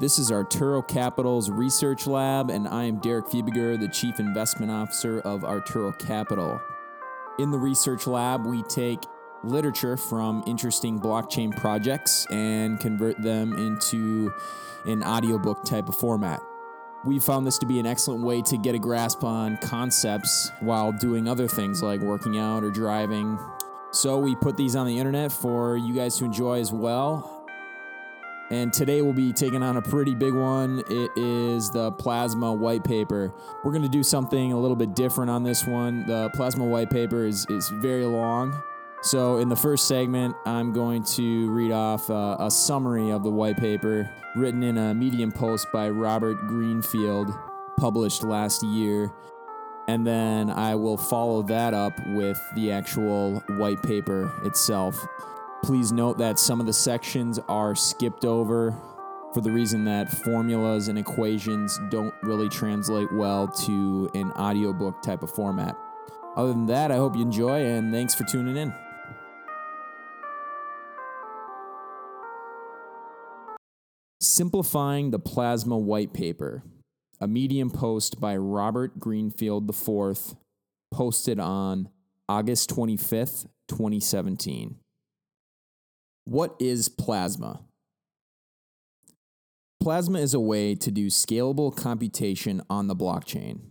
This is Arturo Capital's Research Lab, and I am Derek Fiebiger, the Chief Investment Officer of Arturo Capital. In the Research Lab, we take literature from interesting blockchain projects and convert them into an audiobook type of format. We found this to be an excellent way to get a grasp on concepts while doing other things like working out or driving. So we put these on the internet for you guys to enjoy as well. And today we'll be taking on a pretty big one. It is the Plasma white paper. We're going to do something a little bit different on this one. The Plasma white paper is, is very long. So, in the first segment, I'm going to read off uh, a summary of the white paper written in a Medium post by Robert Greenfield, published last year. And then I will follow that up with the actual white paper itself. Please note that some of the sections are skipped over for the reason that formulas and equations don't really translate well to an audiobook type of format. Other than that, I hope you enjoy and thanks for tuning in. Simplifying the Plasma White Paper, a Medium post by Robert Greenfield IV, posted on August 25th, 2017. What is plasma? Plasma is a way to do scalable computation on the blockchain.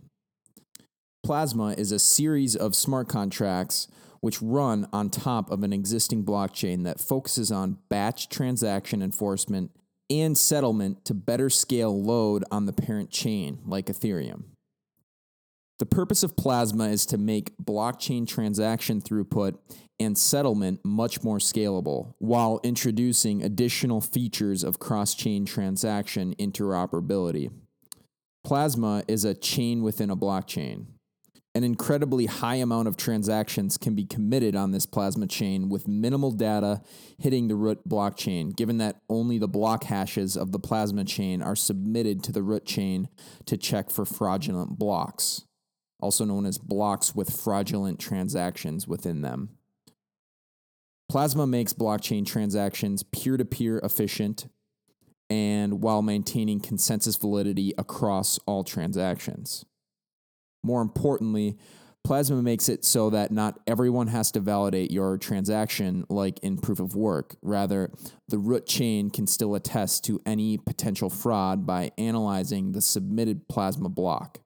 Plasma is a series of smart contracts which run on top of an existing blockchain that focuses on batch transaction enforcement and settlement to better scale load on the parent chain, like Ethereum. The purpose of Plasma is to make blockchain transaction throughput and settlement much more scalable while introducing additional features of cross chain transaction interoperability. Plasma is a chain within a blockchain. An incredibly high amount of transactions can be committed on this Plasma chain with minimal data hitting the root blockchain, given that only the block hashes of the Plasma chain are submitted to the root chain to check for fraudulent blocks also known as blocks with fraudulent transactions within them. Plasma makes blockchain transactions peer to peer efficient and while maintaining consensus validity across all transactions. More importantly, Plasma makes it so that not everyone has to validate your transaction like in proof of work. Rather, the root chain can still attest to any potential fraud by analyzing the submitted Plasma block.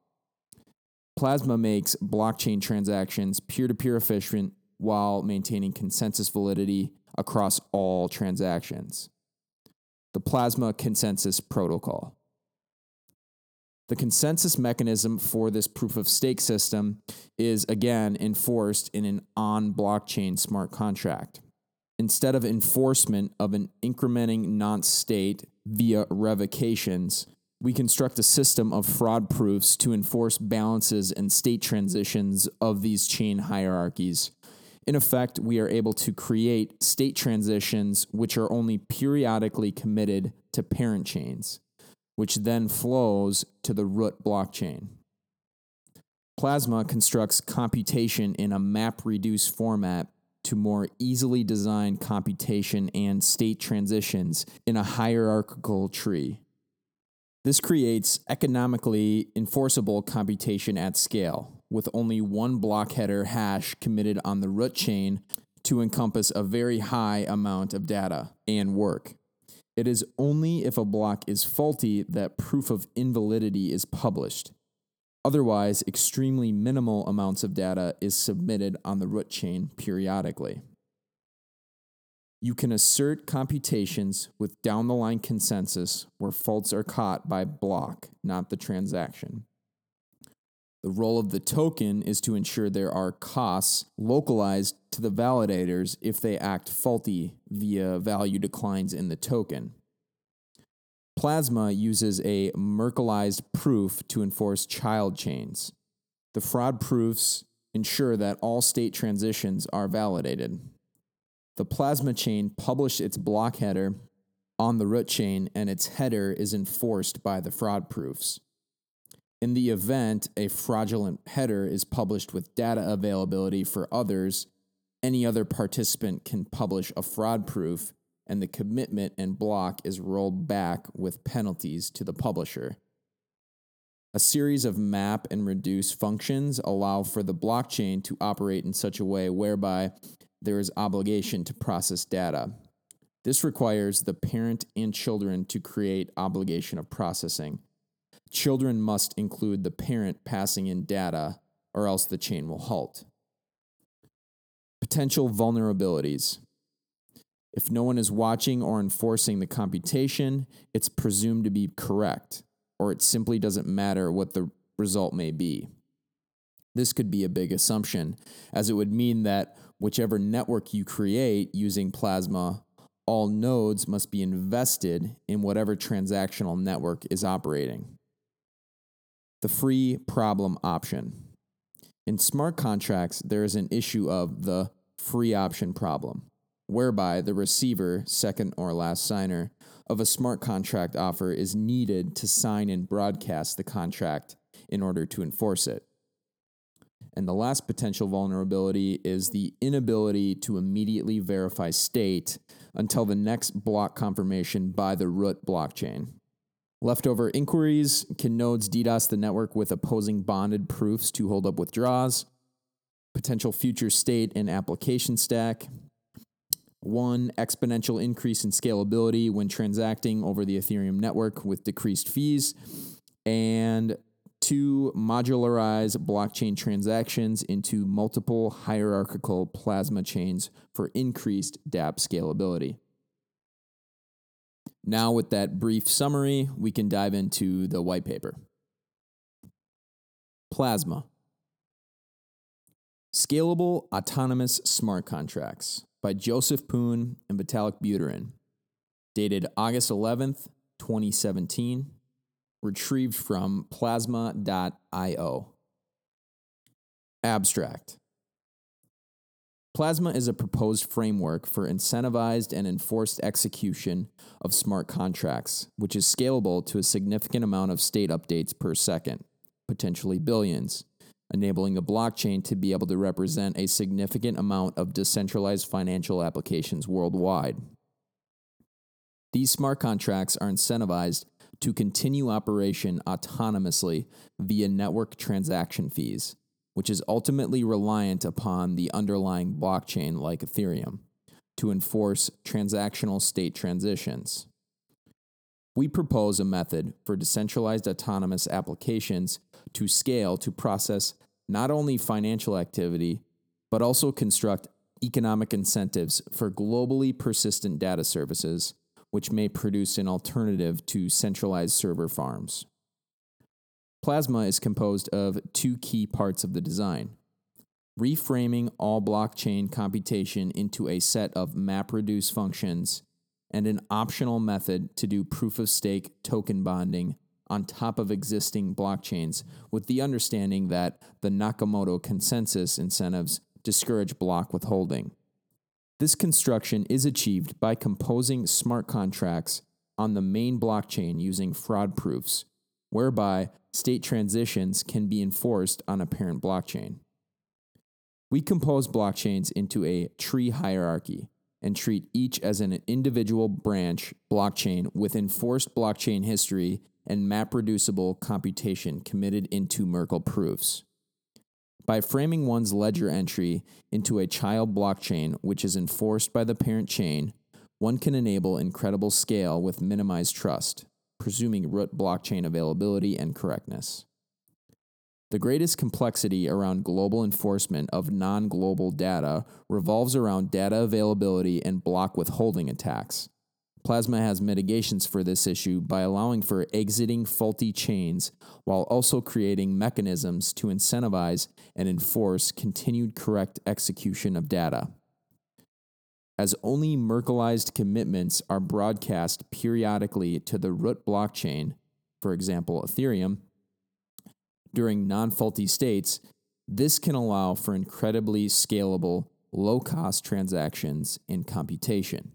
Plasma makes blockchain transactions peer to peer efficient while maintaining consensus validity across all transactions. The Plasma Consensus Protocol. The consensus mechanism for this proof of stake system is again enforced in an on blockchain smart contract. Instead of enforcement of an incrementing nonce state via revocations, we construct a system of fraud proofs to enforce balances and state transitions of these chain hierarchies. In effect, we are able to create state transitions which are only periodically committed to parent chains, which then flows to the root blockchain. Plasma constructs computation in a map reduce format to more easily design computation and state transitions in a hierarchical tree. This creates economically enforceable computation at scale, with only one block header hash committed on the root chain to encompass a very high amount of data and work. It is only if a block is faulty that proof of invalidity is published. Otherwise, extremely minimal amounts of data is submitted on the root chain periodically. You can assert computations with down the line consensus where faults are caught by block, not the transaction. The role of the token is to ensure there are costs localized to the validators if they act faulty via value declines in the token. Plasma uses a Merkleized proof to enforce child chains. The fraud proofs ensure that all state transitions are validated the plasma chain published its block header on the root chain and its header is enforced by the fraud proofs. In the event a fraudulent header is published with data availability for others, any other participant can publish a fraud proof and the commitment and block is rolled back with penalties to the publisher. A series of map and reduce functions allow for the blockchain to operate in such a way whereby there is obligation to process data. This requires the parent and children to create obligation of processing. Children must include the parent passing in data, or else the chain will halt. Potential vulnerabilities. If no one is watching or enforcing the computation, it's presumed to be correct, or it simply doesn't matter what the result may be. This could be a big assumption, as it would mean that whichever network you create using Plasma, all nodes must be invested in whatever transactional network is operating. The free problem option. In smart contracts, there is an issue of the free option problem whereby the receiver, second or last signer, of a smart contract offer is needed to sign and broadcast the contract in order to enforce it. And the last potential vulnerability is the inability to immediately verify state until the next block confirmation by the root blockchain. Leftover inquiries can nodes DDoS the network with opposing bonded proofs to hold up withdraws? Potential future state and application stack, one, exponential increase in scalability when transacting over the Ethereum network with decreased fees. And two, modularize blockchain transactions into multiple hierarchical plasma chains for increased dApp scalability. Now, with that brief summary, we can dive into the white paper. Plasma. Scalable autonomous smart contracts by Joseph Poon and Vitalik Buterin, dated August 11th, 2017, retrieved from plasma.io. Abstract Plasma is a proposed framework for incentivized and enforced execution of smart contracts, which is scalable to a significant amount of state updates per second, potentially billions enabling the blockchain to be able to represent a significant amount of decentralized financial applications worldwide. These smart contracts are incentivized to continue operation autonomously via network transaction fees, which is ultimately reliant upon the underlying blockchain like Ethereum to enforce transactional state transitions. We propose a method for decentralized autonomous applications to scale to process not only financial activity, but also construct economic incentives for globally persistent data services, which may produce an alternative to centralized server farms. Plasma is composed of two key parts of the design reframing all blockchain computation into a set of MapReduce functions and an optional method to do proof of stake token bonding on top of existing blockchains with the understanding that the Nakamoto consensus incentives discourage block withholding. This construction is achieved by composing smart contracts on the main blockchain using fraud proofs, whereby state transitions can be enforced on a parent blockchain. We compose blockchains into a tree hierarchy and treat each as an individual branch blockchain with enforced blockchain history and map reducible computation committed into Merkle proofs. By framing one's ledger entry into a child blockchain which is enforced by the parent chain, one can enable incredible scale with minimized trust, presuming root blockchain availability and correctness. The greatest complexity around global enforcement of non global data revolves around data availability and block withholding attacks. Plasma has mitigations for this issue by allowing for exiting faulty chains while also creating mechanisms to incentivize and enforce continued correct execution of data. As only Merkleized commitments are broadcast periodically to the root blockchain, for example, Ethereum, during non faulty states, this can allow for incredibly scalable, low cost transactions in computation.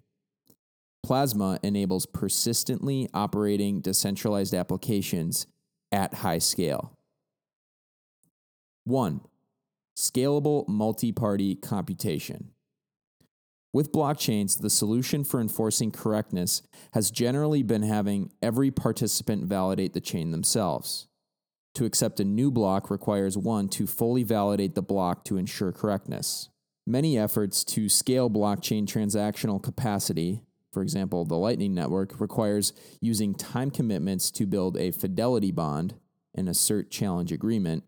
Plasma enables persistently operating decentralized applications at high scale. 1. Scalable multi party computation. With blockchains, the solution for enforcing correctness has generally been having every participant validate the chain themselves. To accept a new block requires one to fully validate the block to ensure correctness. Many efforts to scale blockchain transactional capacity, for example, the Lightning Network, requires using time commitments to build a fidelity bond, an assert challenge agreement,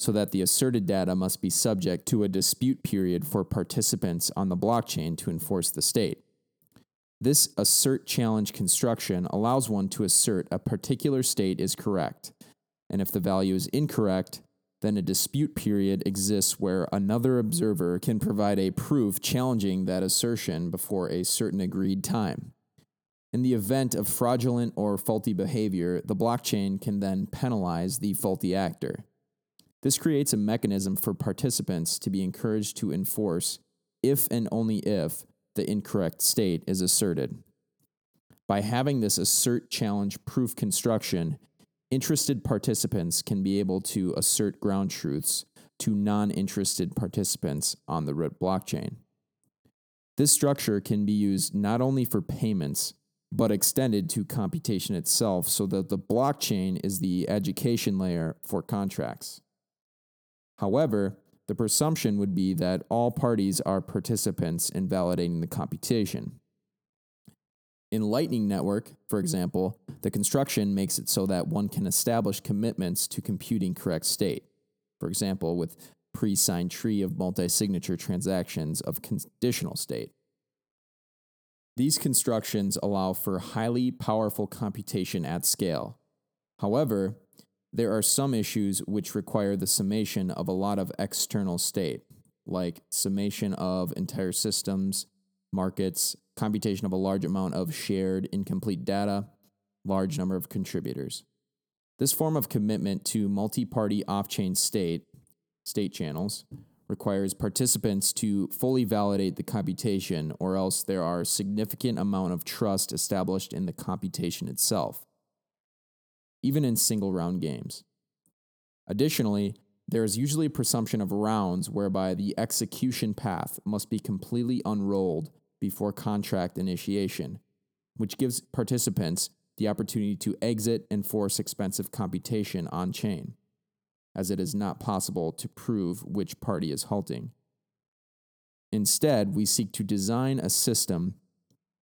so that the asserted data must be subject to a dispute period for participants on the blockchain to enforce the state. This assert challenge construction allows one to assert a particular state is correct, and if the value is incorrect, then a dispute period exists where another observer can provide a proof challenging that assertion before a certain agreed time. In the event of fraudulent or faulty behavior, the blockchain can then penalize the faulty actor. This creates a mechanism for participants to be encouraged to enforce if and only if the incorrect state is asserted. By having this assert challenge proof construction, interested participants can be able to assert ground truths to non interested participants on the root blockchain. This structure can be used not only for payments, but extended to computation itself so that the blockchain is the adjudication layer for contracts. However, the presumption would be that all parties are participants in validating the computation. In Lightning Network, for example, the construction makes it so that one can establish commitments to computing correct state. For example, with pre signed tree of multi signature transactions of conditional state. These constructions allow for highly powerful computation at scale. However, there are some issues which require the summation of a lot of external state, like summation of entire systems, markets, computation of a large amount of shared incomplete data, large number of contributors. This form of commitment to multi party off chain state, state channels, requires participants to fully validate the computation, or else there are significant amount of trust established in the computation itself even in single round games. Additionally, there is usually a presumption of rounds whereby the execution path must be completely unrolled before contract initiation, which gives participants the opportunity to exit and force expensive computation on chain, as it is not possible to prove which party is halting. Instead, we seek to design a system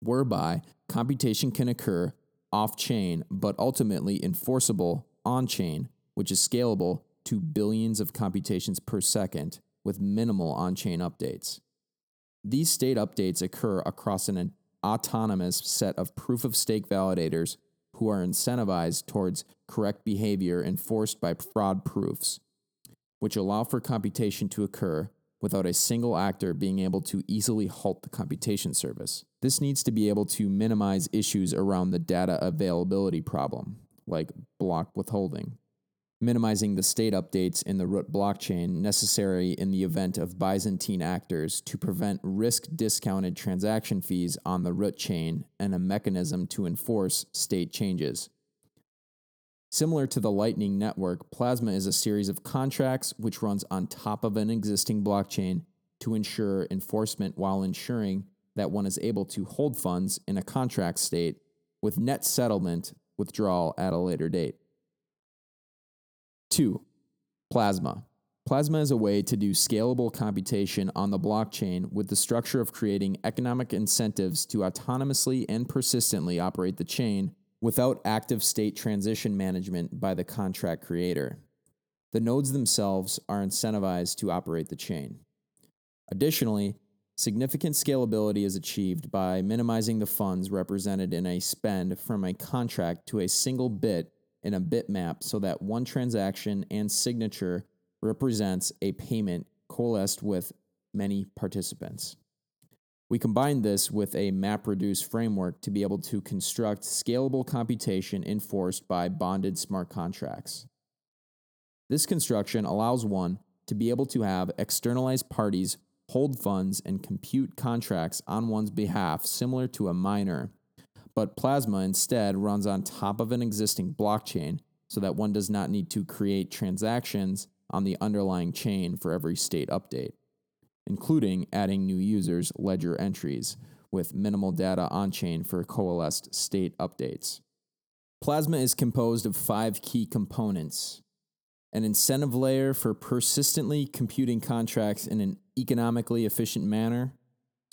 whereby computation can occur off chain, but ultimately enforceable on chain, which is scalable to billions of computations per second with minimal on chain updates. These state updates occur across an autonomous set of proof of stake validators who are incentivized towards correct behavior enforced by fraud proofs, which allow for computation to occur without a single actor being able to easily halt the computation service. This needs to be able to minimize issues around the data availability problem, like block withholding. Minimizing the state updates in the root blockchain necessary in the event of Byzantine actors to prevent risk discounted transaction fees on the root chain and a mechanism to enforce state changes. Similar to the Lightning Network, Plasma is a series of contracts which runs on top of an existing blockchain to ensure enforcement while ensuring that one is able to hold funds in a contract state with net settlement withdrawal at a later date. 2. Plasma. Plasma is a way to do scalable computation on the blockchain with the structure of creating economic incentives to autonomously and persistently operate the chain without active state transition management by the contract creator. The nodes themselves are incentivized to operate the chain. Additionally, significant scalability is achieved by minimizing the funds represented in a spend from a contract to a single bit in a bitmap so that one transaction and signature represents a payment coalesced with many participants. We combine this with a MapReduce framework to be able to construct scalable computation enforced by bonded smart contracts. This construction allows one to be able to have externalized parties hold funds and compute contracts on one's behalf, similar to a miner. But Plasma instead runs on top of an existing blockchain so that one does not need to create transactions on the underlying chain for every state update. Including adding new users' ledger entries with minimal data on chain for coalesced state updates. Plasma is composed of five key components an incentive layer for persistently computing contracts in an economically efficient manner,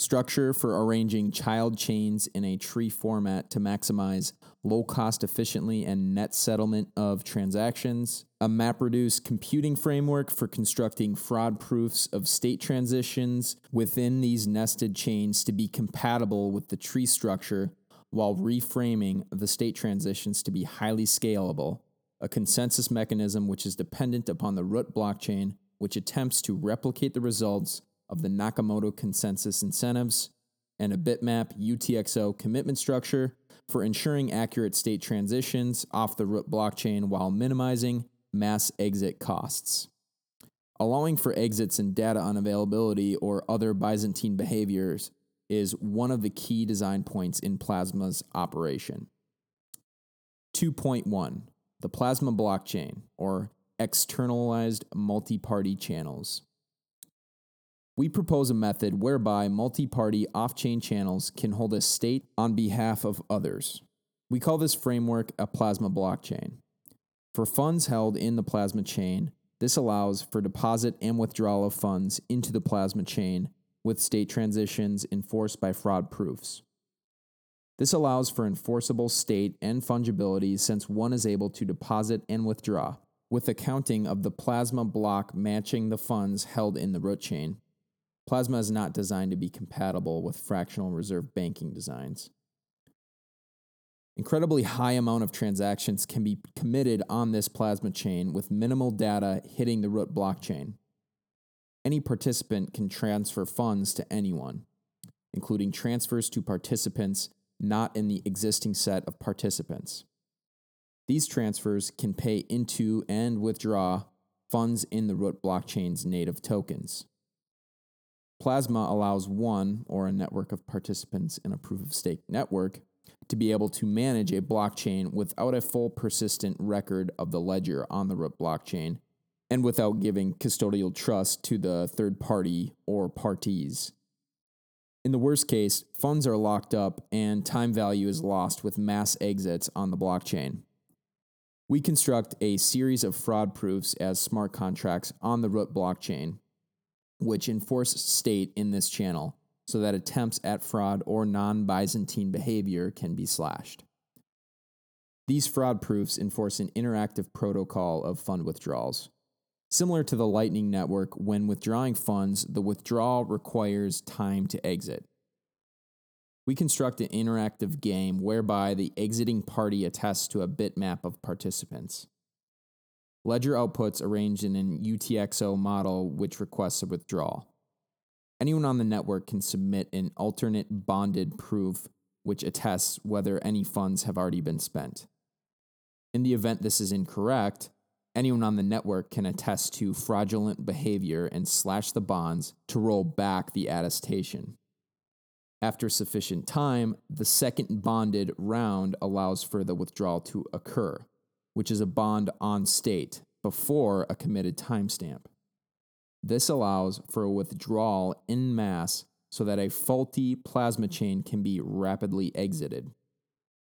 structure for arranging child chains in a tree format to maximize low cost efficiently and net settlement of transactions, a MapReduce computing framework for constructing fraud proofs of state transitions within these nested chains to be compatible with the tree structure while reframing the state transitions to be highly scalable, a consensus mechanism which is dependent upon the root blockchain, which attempts to replicate the results of the Nakamoto consensus incentives, and a bitmap UTXO commitment structure for ensuring accurate state transitions off the root blockchain while minimizing mass exit costs. Allowing for exits and data unavailability or other Byzantine behaviors is one of the key design points in Plasma's operation. 2.1 The Plasma Blockchain, or externalized multi party channels. We propose a method whereby multi party off chain channels can hold a state on behalf of others. We call this framework a plasma blockchain. For funds held in the plasma chain, this allows for deposit and withdrawal of funds into the plasma chain with state transitions enforced by fraud proofs. This allows for enforceable state and fungibility since one is able to deposit and withdraw, with accounting of the plasma block matching the funds held in the root chain. Plasma is not designed to be compatible with fractional reserve banking designs. Incredibly high amount of transactions can be committed on this plasma chain with minimal data hitting the root blockchain. Any participant can transfer funds to anyone, including transfers to participants not in the existing set of participants. These transfers can pay into and withdraw funds in the root blockchain's native tokens. Plasma allows one or a network of participants in a proof of stake network to be able to manage a blockchain without a full persistent record of the ledger on the root blockchain and without giving custodial trust to the third party or parties. In the worst case, funds are locked up and time value is lost with mass exits on the blockchain. We construct a series of fraud proofs as smart contracts on the root blockchain which enforce state in this channel so that attempts at fraud or non Byzantine behavior can be slashed. These fraud proofs enforce an interactive protocol of fund withdrawals. Similar to the Lightning Network, when withdrawing funds, the withdrawal requires time to exit. We construct an interactive game whereby the exiting party attests to a bitmap of participants. Ledger outputs arranged in an UTXO model which requests a withdrawal. Anyone on the network can submit an alternate bonded proof which attests whether any funds have already been spent. In the event this is incorrect, anyone on the network can attest to fraudulent behavior and slash the bonds to roll back the attestation. After sufficient time, the second bonded round allows for the withdrawal to occur which is a bond on state before a committed timestamp. This allows for a withdrawal in mass so that a faulty plasma chain can be rapidly exited.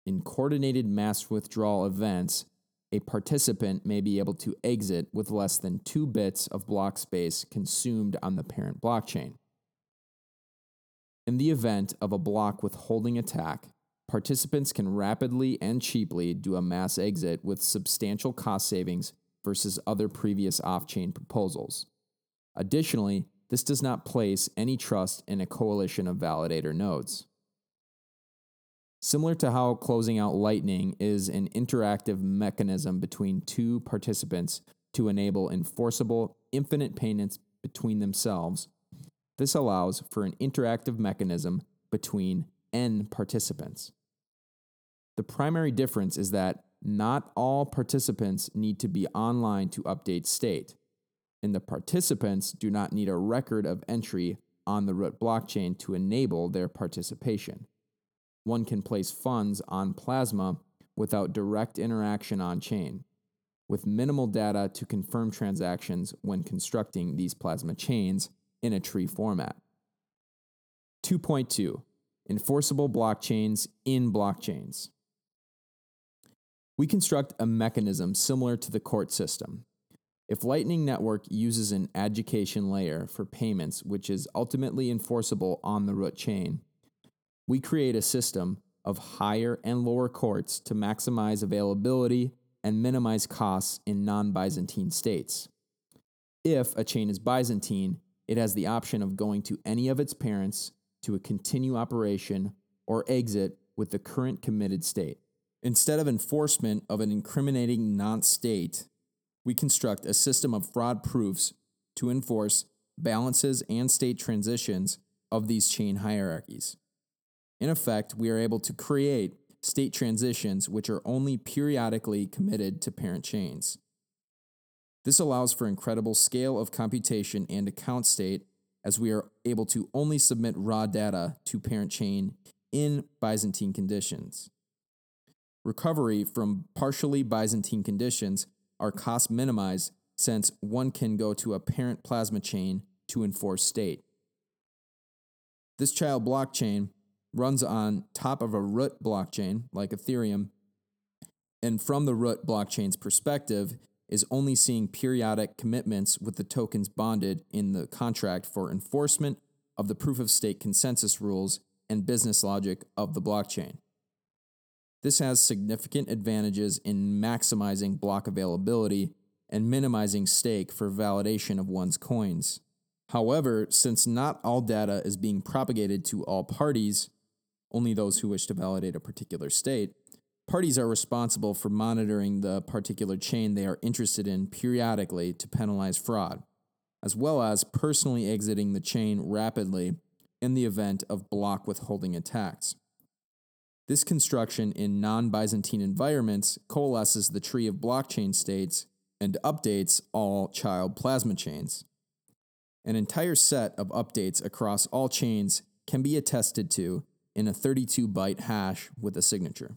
In coordinated mass withdrawal events, a participant may be able to exit with less than two bits of block space consumed on the parent blockchain. In the event of a block withholding attack, participants can rapidly and cheaply do a mass exit with substantial cost savings versus other previous off chain proposals. Additionally, this does not place any trust in a coalition of validator nodes. Similar to how closing out Lightning is an interactive mechanism between two participants to enable enforceable infinite payments between themselves, this allows for an interactive mechanism between n participants. The primary difference is that not all participants need to be online to update state, and the participants do not need a record of entry on the root blockchain to enable their participation. One can place funds on Plasma without direct interaction on chain, with minimal data to confirm transactions when constructing these Plasma chains, in a tree format. 2.2 Enforceable blockchains in blockchains. We construct a mechanism similar to the court system. If Lightning Network uses an adjudication layer for payments, which is ultimately enforceable on the root chain, we create a system of higher and lower courts to maximize availability and minimize costs in non Byzantine states. If a chain is Byzantine, it has the option of going to any of its parents to a continue operation or exit with the current committed state. Instead of enforcement of an incriminating nonce state, we construct a system of fraud proofs to enforce balances and state transitions of these chain hierarchies. In effect, we are able to create state transitions which are only periodically committed to parent chains. This allows for incredible scale of computation and account state as we are able to only submit raw data to parent chain in Byzantine conditions. Recovery from partially Byzantine conditions are cost minimized since one can go to a parent plasma chain to enforce state. This child blockchain runs on top of a root blockchain like Ethereum, and from the root blockchain's perspective, is only seeing periodic commitments with the tokens bonded in the contract for enforcement of the proof of stake consensus rules and business logic of the blockchain. This has significant advantages in maximizing block availability and minimizing stake for validation of one's coins. However, since not all data is being propagated to all parties, only those who wish to validate a particular state, parties are responsible for monitoring the particular chain they are interested in periodically to penalize fraud, as well as personally exiting the chain rapidly in the event of block withholding attacks. This construction in non Byzantine environments coalesces the tree of blockchain states and updates all child plasma chains. An entire set of updates across all chains can be attested to in a 32 byte hash with a signature.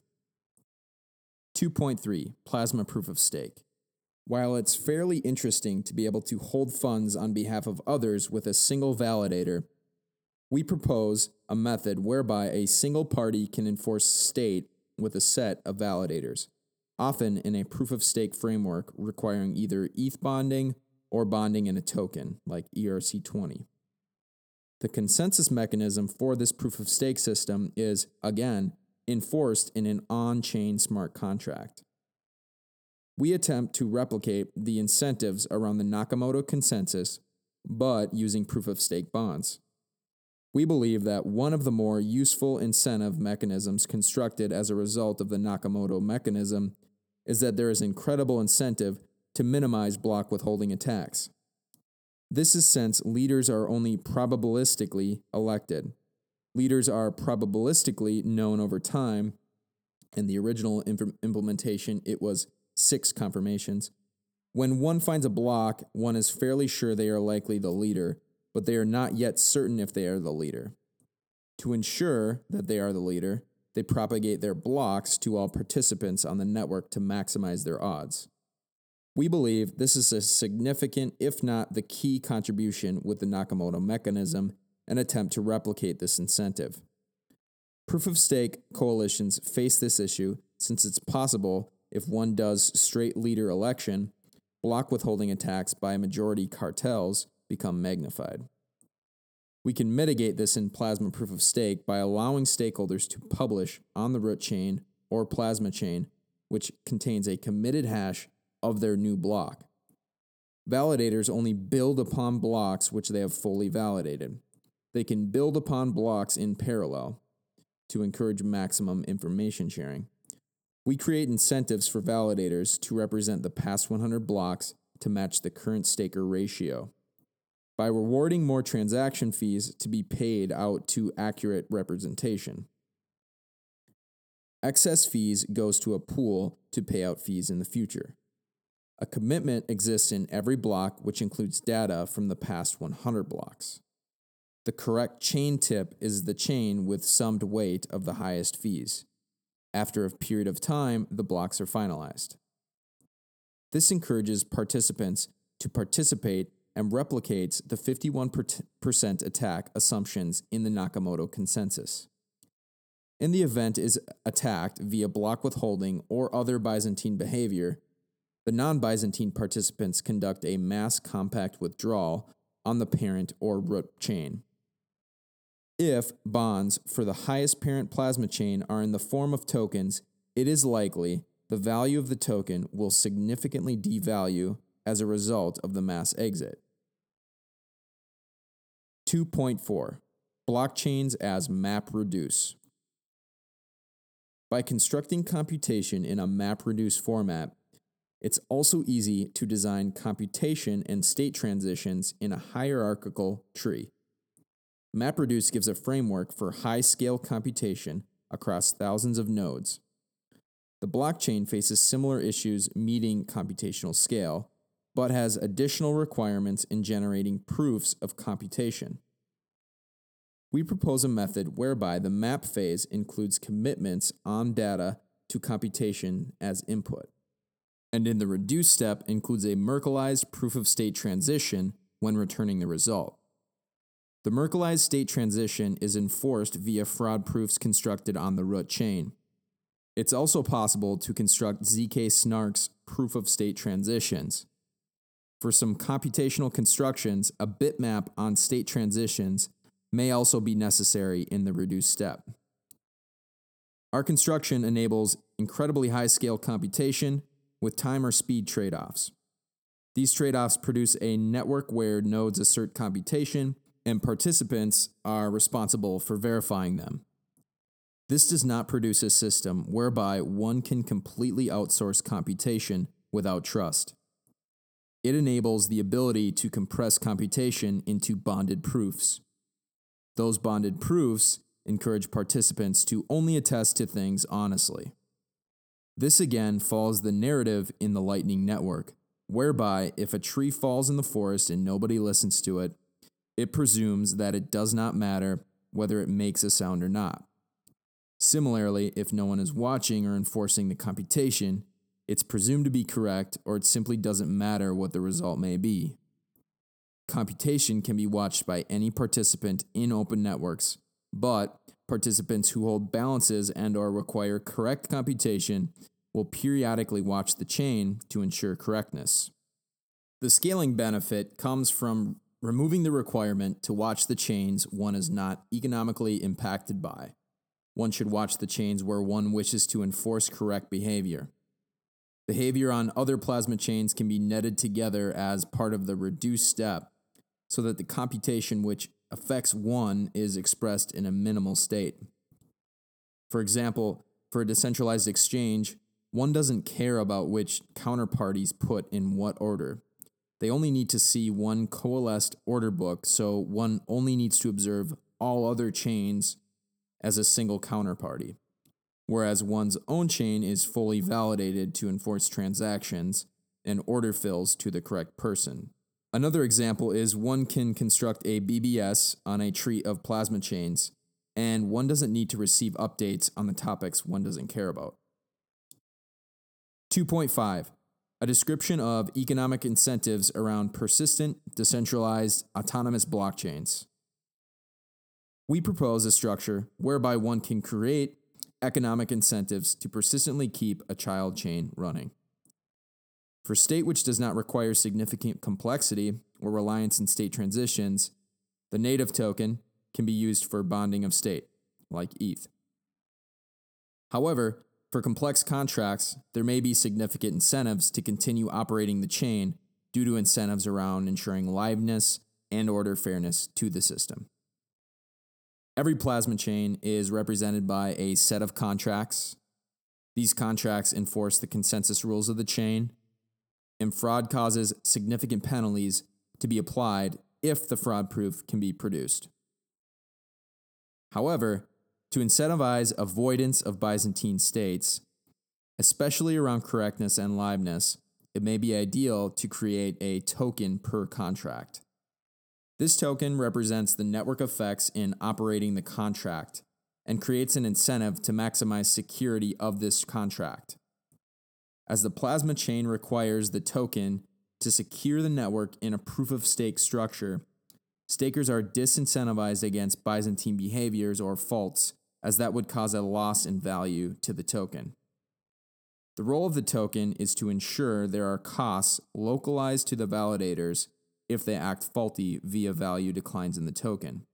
2.3 Plasma Proof of Stake. While it's fairly interesting to be able to hold funds on behalf of others with a single validator, we propose a method whereby a single party can enforce state with a set of validators, often in a proof of stake framework requiring either ETH bonding or bonding in a token, like ERC20. The consensus mechanism for this proof of stake system is, again, enforced in an on chain smart contract. We attempt to replicate the incentives around the Nakamoto consensus, but using proof of stake bonds. We believe that one of the more useful incentive mechanisms constructed as a result of the Nakamoto mechanism is that there is incredible incentive to minimize block withholding attacks. This is since leaders are only probabilistically elected. Leaders are probabilistically known over time. In the original imp- implementation, it was six confirmations. When one finds a block, one is fairly sure they are likely the leader, but they are not yet certain if they are the leader. To ensure that they are the leader, they propagate their blocks to all participants on the network to maximize their odds. We believe this is a significant, if not the key contribution with the Nakamoto mechanism, an attempt to replicate this incentive. Proof of stake coalitions face this issue since it's possible, if one does straight leader election, block withholding attacks by majority cartels become magnified. We can mitigate this in Plasma Proof of Stake by allowing stakeholders to publish on the root chain or Plasma chain, which contains a committed hash of their new block. Validators only build upon blocks which they have fully validated. They can build upon blocks in parallel to encourage maximum information sharing. We create incentives for validators to represent the past 100 blocks to match the current staker ratio by rewarding more transaction fees to be paid out to accurate representation. Excess fees goes to a pool to pay out fees in the future. A commitment exists in every block, which includes data from the past 100 blocks. The correct chain tip is the chain with summed weight of the highest fees. After a period of time, the blocks are finalized. This encourages participants to participate and replicates the 51% attack assumptions in the Nakamoto consensus. In the event is attacked via block withholding or other Byzantine behavior, the non Byzantine participants conduct a mass compact withdrawal on the parent or root chain. If bonds for the highest parent plasma chain are in the form of tokens, it is likely the value of the token will significantly devalue as a result of the mass exit. 2.4 Blockchains as map reduce. By constructing computation in a map reduce format, it's also easy to design computation and state transitions in a hierarchical tree. MapReduce gives a framework for high scale computation across thousands of nodes. The blockchain faces similar issues meeting computational scale, but has additional requirements in generating proofs of computation. We propose a method whereby the map phase includes commitments on data to computation as input, and in the reduce step includes a Merkleized proof of state transition when returning the result. The Merkleized state transition is enforced via fraud proofs constructed on the root chain. It's also possible to construct ZK snarks proof of state transitions. For some computational constructions, a bitmap on state transitions may also be necessary in the reduced step. Our construction enables incredibly high scale computation with time or speed trade offs. These trade offs produce a network where nodes assert computation and participants are responsible for verifying them. This does not produce a system whereby one can completely outsource computation without trust. It enables the ability to compress computation into bonded proofs. Those bonded proofs encourage participants to only attest to things honestly. This again follows the narrative in the Lightning Network, whereby if a tree falls in the forest and nobody listens to it, it presumes that it does not matter whether it makes a sound or not. Similarly, if no one is watching or enforcing the computation, it's presumed to be correct or it simply doesn't matter what the result may be. Computation can be watched by any participant in open networks, but participants who hold balances and or require correct computation will periodically watch the chain to ensure correctness. The scaling benefit comes from removing the requirement to watch the chains one is not economically impacted by. One should watch the chains where one wishes to enforce correct behavior. Behavior on other plasma chains can be netted together as part of the reduced step so that the computation which affects one is expressed in a minimal state. For example, for a decentralized exchange, one doesn't care about which counterparties put in what order. They only need to see one coalesced order book, so one only needs to observe all other chains as a single counterparty. Whereas one's own chain is fully validated to enforce transactions and order fills to the correct person. Another example is one can construct a BBS on a tree of plasma chains, and one doesn't need to receive updates on the topics one doesn't care about. 2.5 a description of economic incentives around persistent, decentralized, autonomous blockchains. We propose a structure whereby one can create economic incentives to persistently keep a child chain running. For state which does not require significant complexity or reliance in state transitions, the native token can be used for bonding of state, like ETH. However, for complex contracts, there may be significant incentives to continue operating the chain due to incentives around ensuring liveness and order fairness to the system. Every plasma chain is represented by a set of contracts. These contracts enforce the consensus rules of the chain, and fraud causes significant penalties to be applied if the fraud proof can be produced. However, to incentivize avoidance of Byzantine states, especially around correctness and liveness, it may be ideal to create a token per contract. This token represents the network effects in operating the contract and creates an incentive to maximize security of this contract. As the plasma chain requires the token to secure the network in a proof of stake structure, stakers are disincentivized against Byzantine behaviors or faults, as that would cause a loss in value to the token. The role of the token is to ensure there are costs localized to the validators if they act faulty via value declines in the token.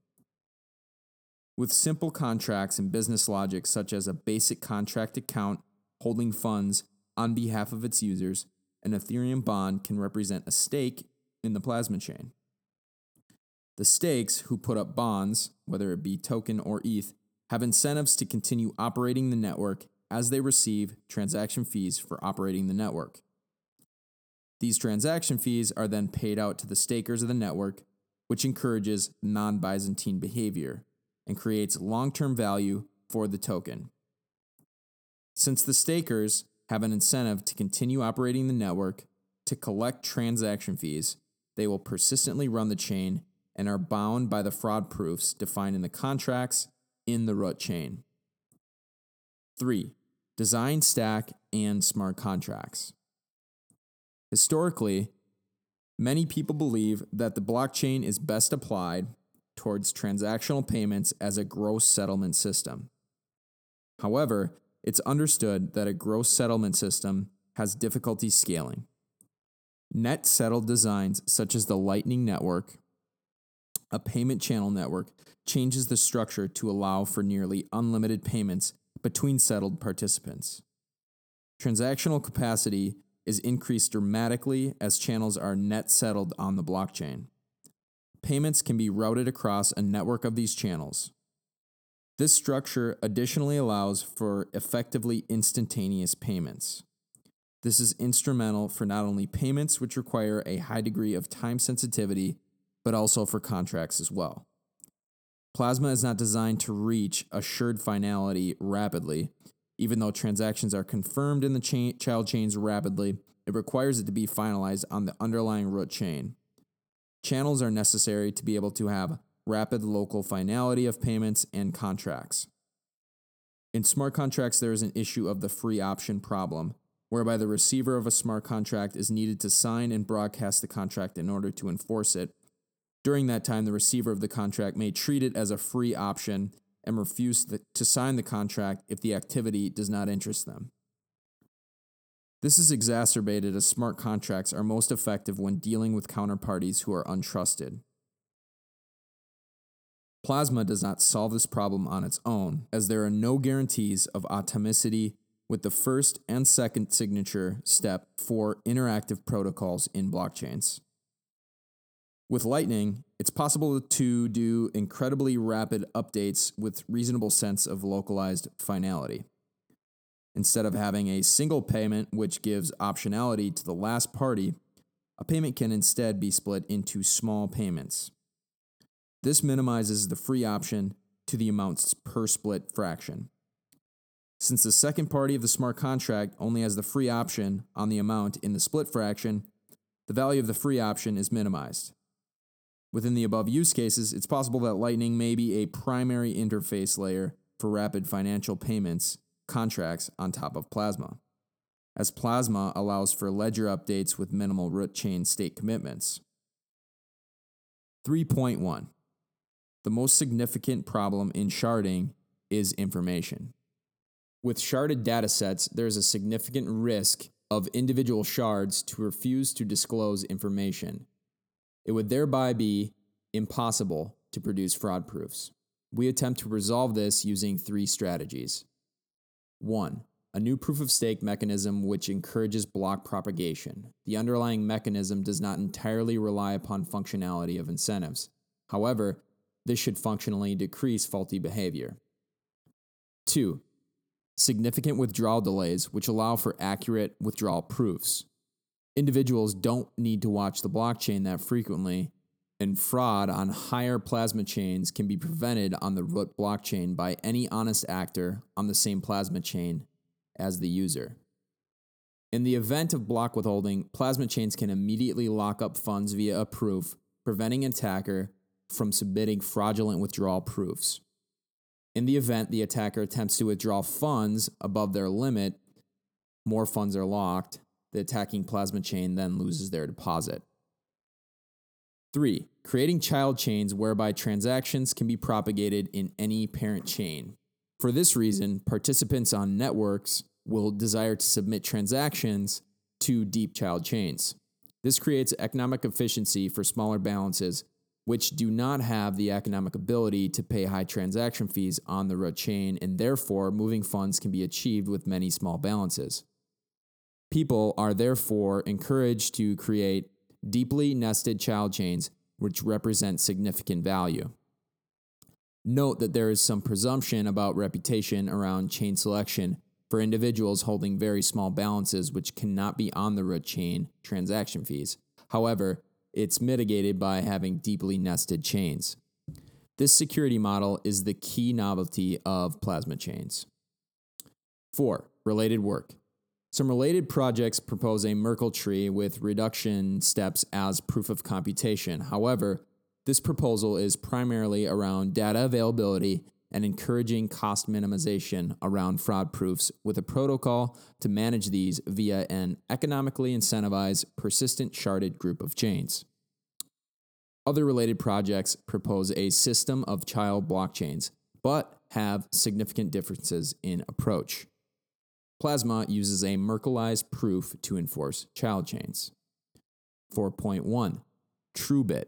With simple contracts and business logic such as a basic contract account holding funds on behalf of its users, an Ethereum bond can represent a stake in the plasma chain. The stakes who put up bonds, whether it be token or ETH, have incentives to continue operating the network as they receive transaction fees for operating the network. These transaction fees are then paid out to the stakers of the network, which encourages non Byzantine behavior and creates long term value for the token. Since the stakers have an incentive to continue operating the network to collect transaction fees, they will persistently run the chain and are bound by the fraud proofs defined in the contracts in the root chain. 3. Design, stack, and smart contracts. Historically, many people believe that the blockchain is best applied towards transactional payments as a gross settlement system. However, it's understood that a gross settlement system has difficulty scaling. Net settled designs such as the Lightning Network, a payment channel network, changes the structure to allow for nearly unlimited payments between settled participants. Transactional capacity is increased dramatically as channels are net settled on the blockchain. Payments can be routed across a network of these channels. This structure additionally allows for effectively instantaneous payments. This is instrumental for not only payments, which require a high degree of time sensitivity, but also for contracts as well. Plasma is not designed to reach assured finality rapidly. Even though transactions are confirmed in the chain, child chains rapidly, it requires it to be finalized on the underlying root chain. Channels are necessary to be able to have rapid local finality of payments and contracts. In smart contracts, there is an issue of the free option problem, whereby the receiver of a smart contract is needed to sign and broadcast the contract in order to enforce it, during that time, the receiver of the contract may treat it as a free option and refuse to sign the contract if the activity does not interest them. This is exacerbated as smart contracts are most effective when dealing with counterparties who are untrusted. Plasma does not solve this problem on its own, as there are no guarantees of atomicity with the first and second signature step for interactive protocols in blockchains. With Lightning, it's possible to do incredibly rapid updates with reasonable sense of localized finality. Instead of having a single payment which gives optionality to the last party, a payment can instead be split into small payments. This minimizes the free option to the amounts per split fraction. Since the second party of the smart contract only has the free option on the amount in the split fraction, the value of the free option is minimized. Within the above use cases, it's possible that Lightning may be a primary interface layer for rapid financial payments contracts on top of Plasma, as Plasma allows for ledger updates with minimal root chain state commitments. 3.1 The most significant problem in sharding is information. With sharded datasets, there is a significant risk of individual shards to refuse to disclose information, it would thereby be impossible to produce fraud proofs. We attempt to resolve this using three strategies. One, a new proof of stake mechanism which encourages block propagation. The underlying mechanism does not entirely rely upon functionality of incentives. However, this should functionally decrease faulty behavior. Two, significant withdrawal delays which allow for accurate withdrawal proofs individuals don't need to watch the blockchain that frequently, and fraud on higher plasma chains can be prevented on the root blockchain by any honest actor on the same plasma chain as the user. In the event of block withholding, plasma chains can immediately lock up funds via a proof, preventing an attacker from submitting fraudulent withdrawal proofs. In the event the attacker attempts to withdraw funds above their limit, more funds are locked, the attacking plasma chain then loses their deposit. Three, creating child chains whereby transactions can be propagated in any parent chain. For this reason, participants on networks will desire to submit transactions to deep child chains. This creates economic efficiency for smaller balances, which do not have the economic ability to pay high transaction fees on the root chain, and therefore moving funds can be achieved with many small balances. People are therefore encouraged to create deeply nested child chains which represent significant value. Note that there is some presumption about reputation around chain selection for individuals holding very small balances which cannot be on the root chain transaction fees. However, it's mitigated by having deeply nested chains. This security model is the key novelty of plasma chains. 4. Related work. Some related projects propose a Merkle tree with reduction steps as proof of computation. However, this proposal is primarily around data availability and encouraging cost minimization around fraud proofs with a protocol to manage these via an economically incentivized, persistent sharded group of chains. Other related projects propose a system of child blockchains, but have significant differences in approach. Plasma uses a Merkleized proof to enforce child chains. 4.1 TrueBit.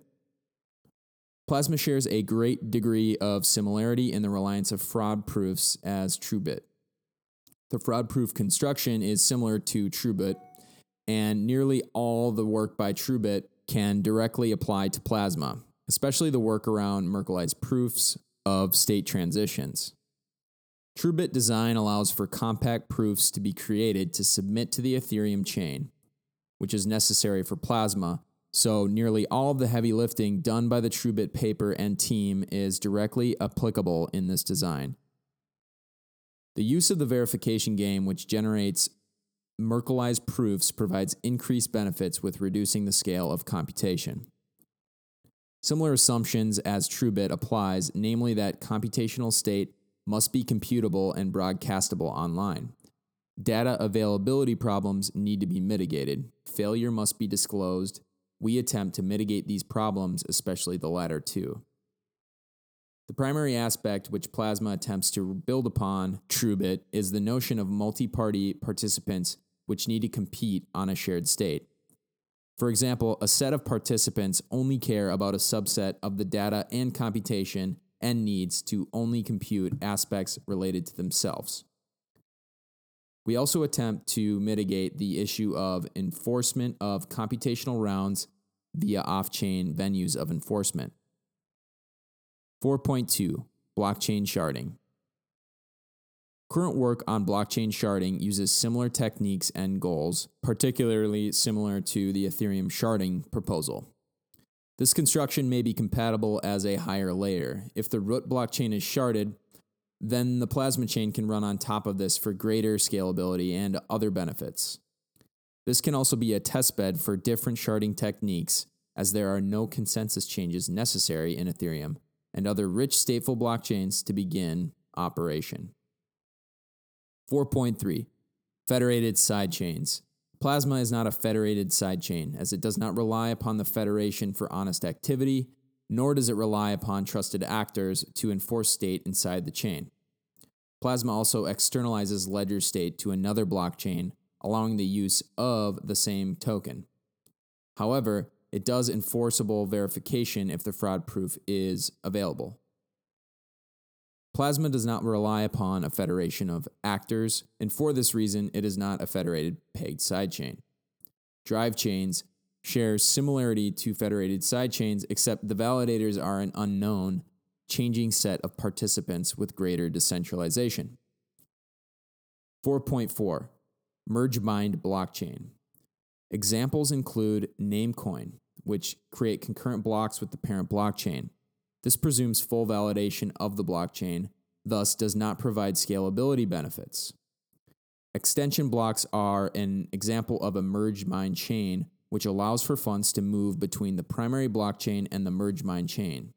Plasma shares a great degree of similarity in the reliance of fraud proofs as TrueBit. The fraud proof construction is similar to TrueBit, and nearly all the work by TrueBit can directly apply to Plasma, especially the work around Merkleized proofs of state transitions. TrueBit design allows for compact proofs to be created to submit to the Ethereum chain, which is necessary for Plasma. So, nearly all of the heavy lifting done by the TrueBit paper and team is directly applicable in this design. The use of the verification game, which generates Merkleized proofs, provides increased benefits with reducing the scale of computation. Similar assumptions as TrueBit applies, namely that computational state must be computable and broadcastable online. Data availability problems need to be mitigated. Failure must be disclosed. We attempt to mitigate these problems, especially the latter two. The primary aspect which Plasma attempts to build upon TrueBit is the notion of multi party participants which need to compete on a shared state. For example, a set of participants only care about a subset of the data and computation and needs to only compute aspects related to themselves. We also attempt to mitigate the issue of enforcement of computational rounds via off chain venues of enforcement. 4.2 Blockchain Sharding. Current work on blockchain sharding uses similar techniques and goals, particularly similar to the Ethereum sharding proposal. This construction may be compatible as a higher layer. If the root blockchain is sharded, then the plasma chain can run on top of this for greater scalability and other benefits. This can also be a testbed for different sharding techniques, as there are no consensus changes necessary in Ethereum and other rich stateful blockchains to begin operation. 4.3 Federated sidechains. Plasma is not a federated sidechain, as it does not rely upon the federation for honest activity, nor does it rely upon trusted actors to enforce state inside the chain. Plasma also externalizes ledger state to another blockchain, allowing the use of the same token. However, it does enforceable verification if the fraud proof is available. Plasma does not rely upon a federation of actors, and for this reason, it is not a federated pegged sidechain. Drive chains share similarity to federated sidechains, except the validators are an unknown, changing set of participants with greater decentralization. 4.4 Merge Mined Blockchain. Examples include Namecoin, which create concurrent blocks with the parent blockchain. This presumes full validation of the blockchain, thus, does not provide scalability benefits. Extension blocks are an example of a merge mine chain, which allows for funds to move between the primary blockchain and the merge mine chain.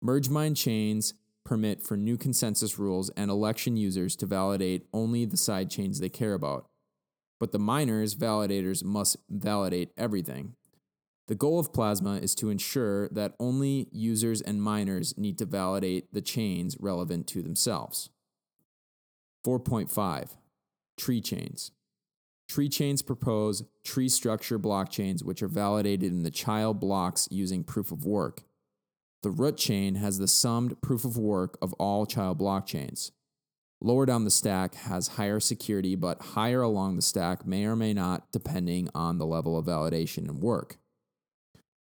Merge mine chains permit for new consensus rules and election users to validate only the side chains they care about. but the miners, validators, must validate everything. The goal of Plasma is to ensure that only users and miners need to validate the chains relevant to themselves. 4.5 Tree chains. Tree chains propose tree structure blockchains which are validated in the child blocks using proof of work. The root chain has the summed proof of work of all child blockchains. Lower down the stack has higher security, but higher along the stack may or may not, depending on the level of validation and work.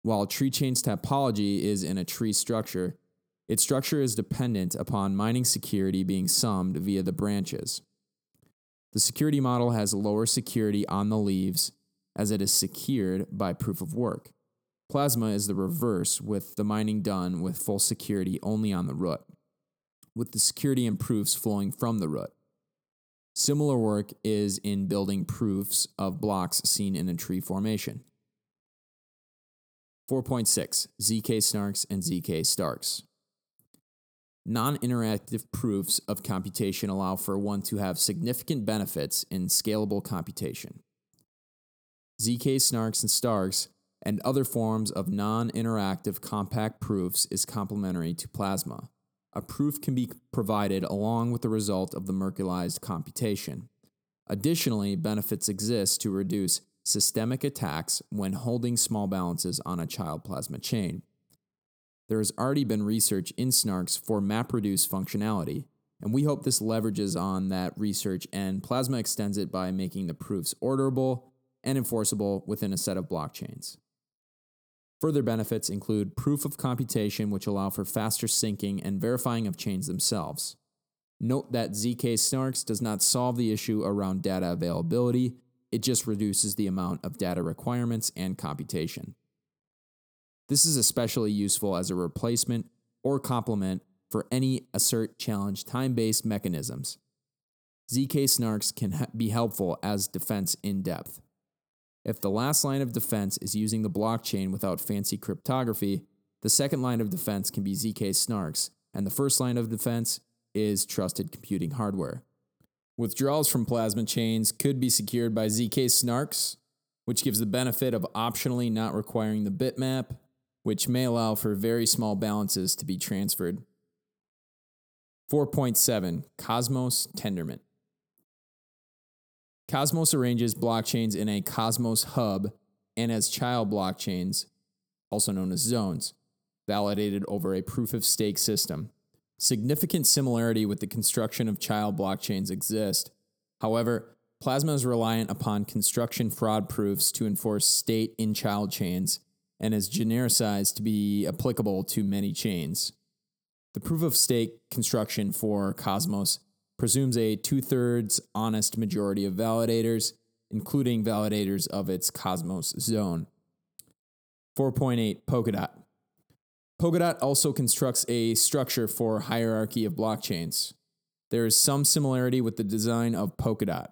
While tree chain's topology is in a tree structure, its structure is dependent upon mining security being summed via the branches. The security model has lower security on the leaves as it is secured by proof of work. Plasma is the reverse, with the mining done with full security only on the root with the security and proofs flowing from the root. Similar work is in building proofs of blocks seen in a tree formation. 4.6 ZK Snarks and ZK Starks. Non interactive proofs of computation allow for one to have significant benefits in scalable computation. ZK Snarks and Starks and other forms of non interactive compact proofs is complementary to Plasma a proof can be provided along with the result of the Merkleized computation. Additionally, benefits exist to reduce systemic attacks when holding small balances on a child plasma chain. There has already been research in SNARKs for MapReduce functionality, and we hope this leverages on that research and Plasma extends it by making the proofs orderable and enforceable within a set of blockchains. Further benefits include proof of computation, which allow for faster syncing and verifying of chains themselves. Note that ZK Snarks does not solve the issue around data availability, it just reduces the amount of data requirements and computation. This is especially useful as a replacement or complement for any assert challenge time based mechanisms. ZK Snarks can ha- be helpful as defense in depth. If the last line of defense is using the blockchain without fancy cryptography, the second line of defense can be ZK snarks, and the first line of defense is trusted computing hardware. Withdrawals from plasma chains could be secured by ZK snarks, which gives the benefit of optionally not requiring the bitmap, which may allow for very small balances to be transferred. 4.7 Cosmos Tendermint. Cosmos arranges blockchains in a Cosmos hub and as child blockchains, also known as zones, validated over a proof of stake system. Significant similarity with the construction of child blockchains exist. However, Plasma is reliant upon construction fraud proofs to enforce state in child chains and is genericized to be applicable to many chains. The proof of stake construction for Cosmos presumes a two thirds honest majority of validators, including validators of its Cosmos zone. 4.8 Polkadot. Polkadot also constructs a structure for hierarchy of blockchains. There is some similarity with the design of Polkadot.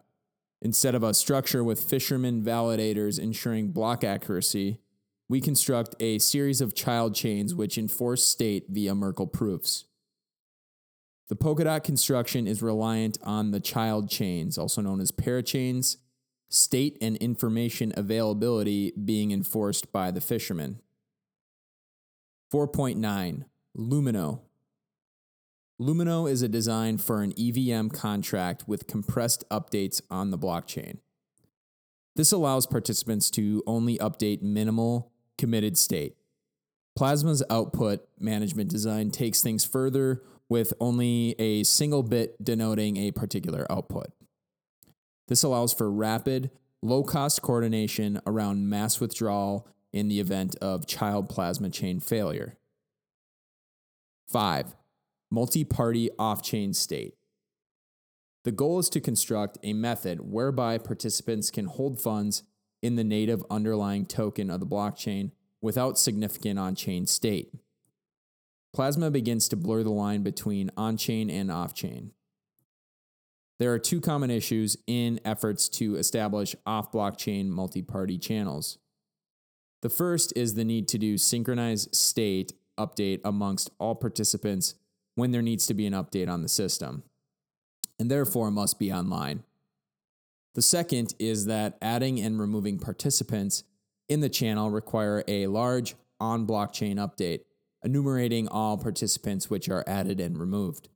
Instead of a structure with fisherman validators ensuring block accuracy, we construct a series of child chains which enforce state via Merkle proofs. The Polkadot construction is reliant on the child chains, also known as parachains, state and information availability being enforced by the fishermen. 4.9 Lumino. Lumino is a design for an EVM contract with compressed updates on the blockchain. This allows participants to only update minimal committed state. Plasma's output management design takes things further with only a single bit denoting a particular output. This allows for rapid, low cost coordination around mass withdrawal in the event of child plasma chain failure. 5. Multi party off chain state. The goal is to construct a method whereby participants can hold funds in the native underlying token of the blockchain without significant on chain state. Plasma begins to blur the line between on chain and off chain. There are two common issues in efforts to establish off blockchain multi party channels. The first is the need to do synchronized state update amongst all participants when there needs to be an update on the system, and therefore must be online. The second is that adding and removing participants in the channel require a large on blockchain update, enumerating all participants which are added and removed.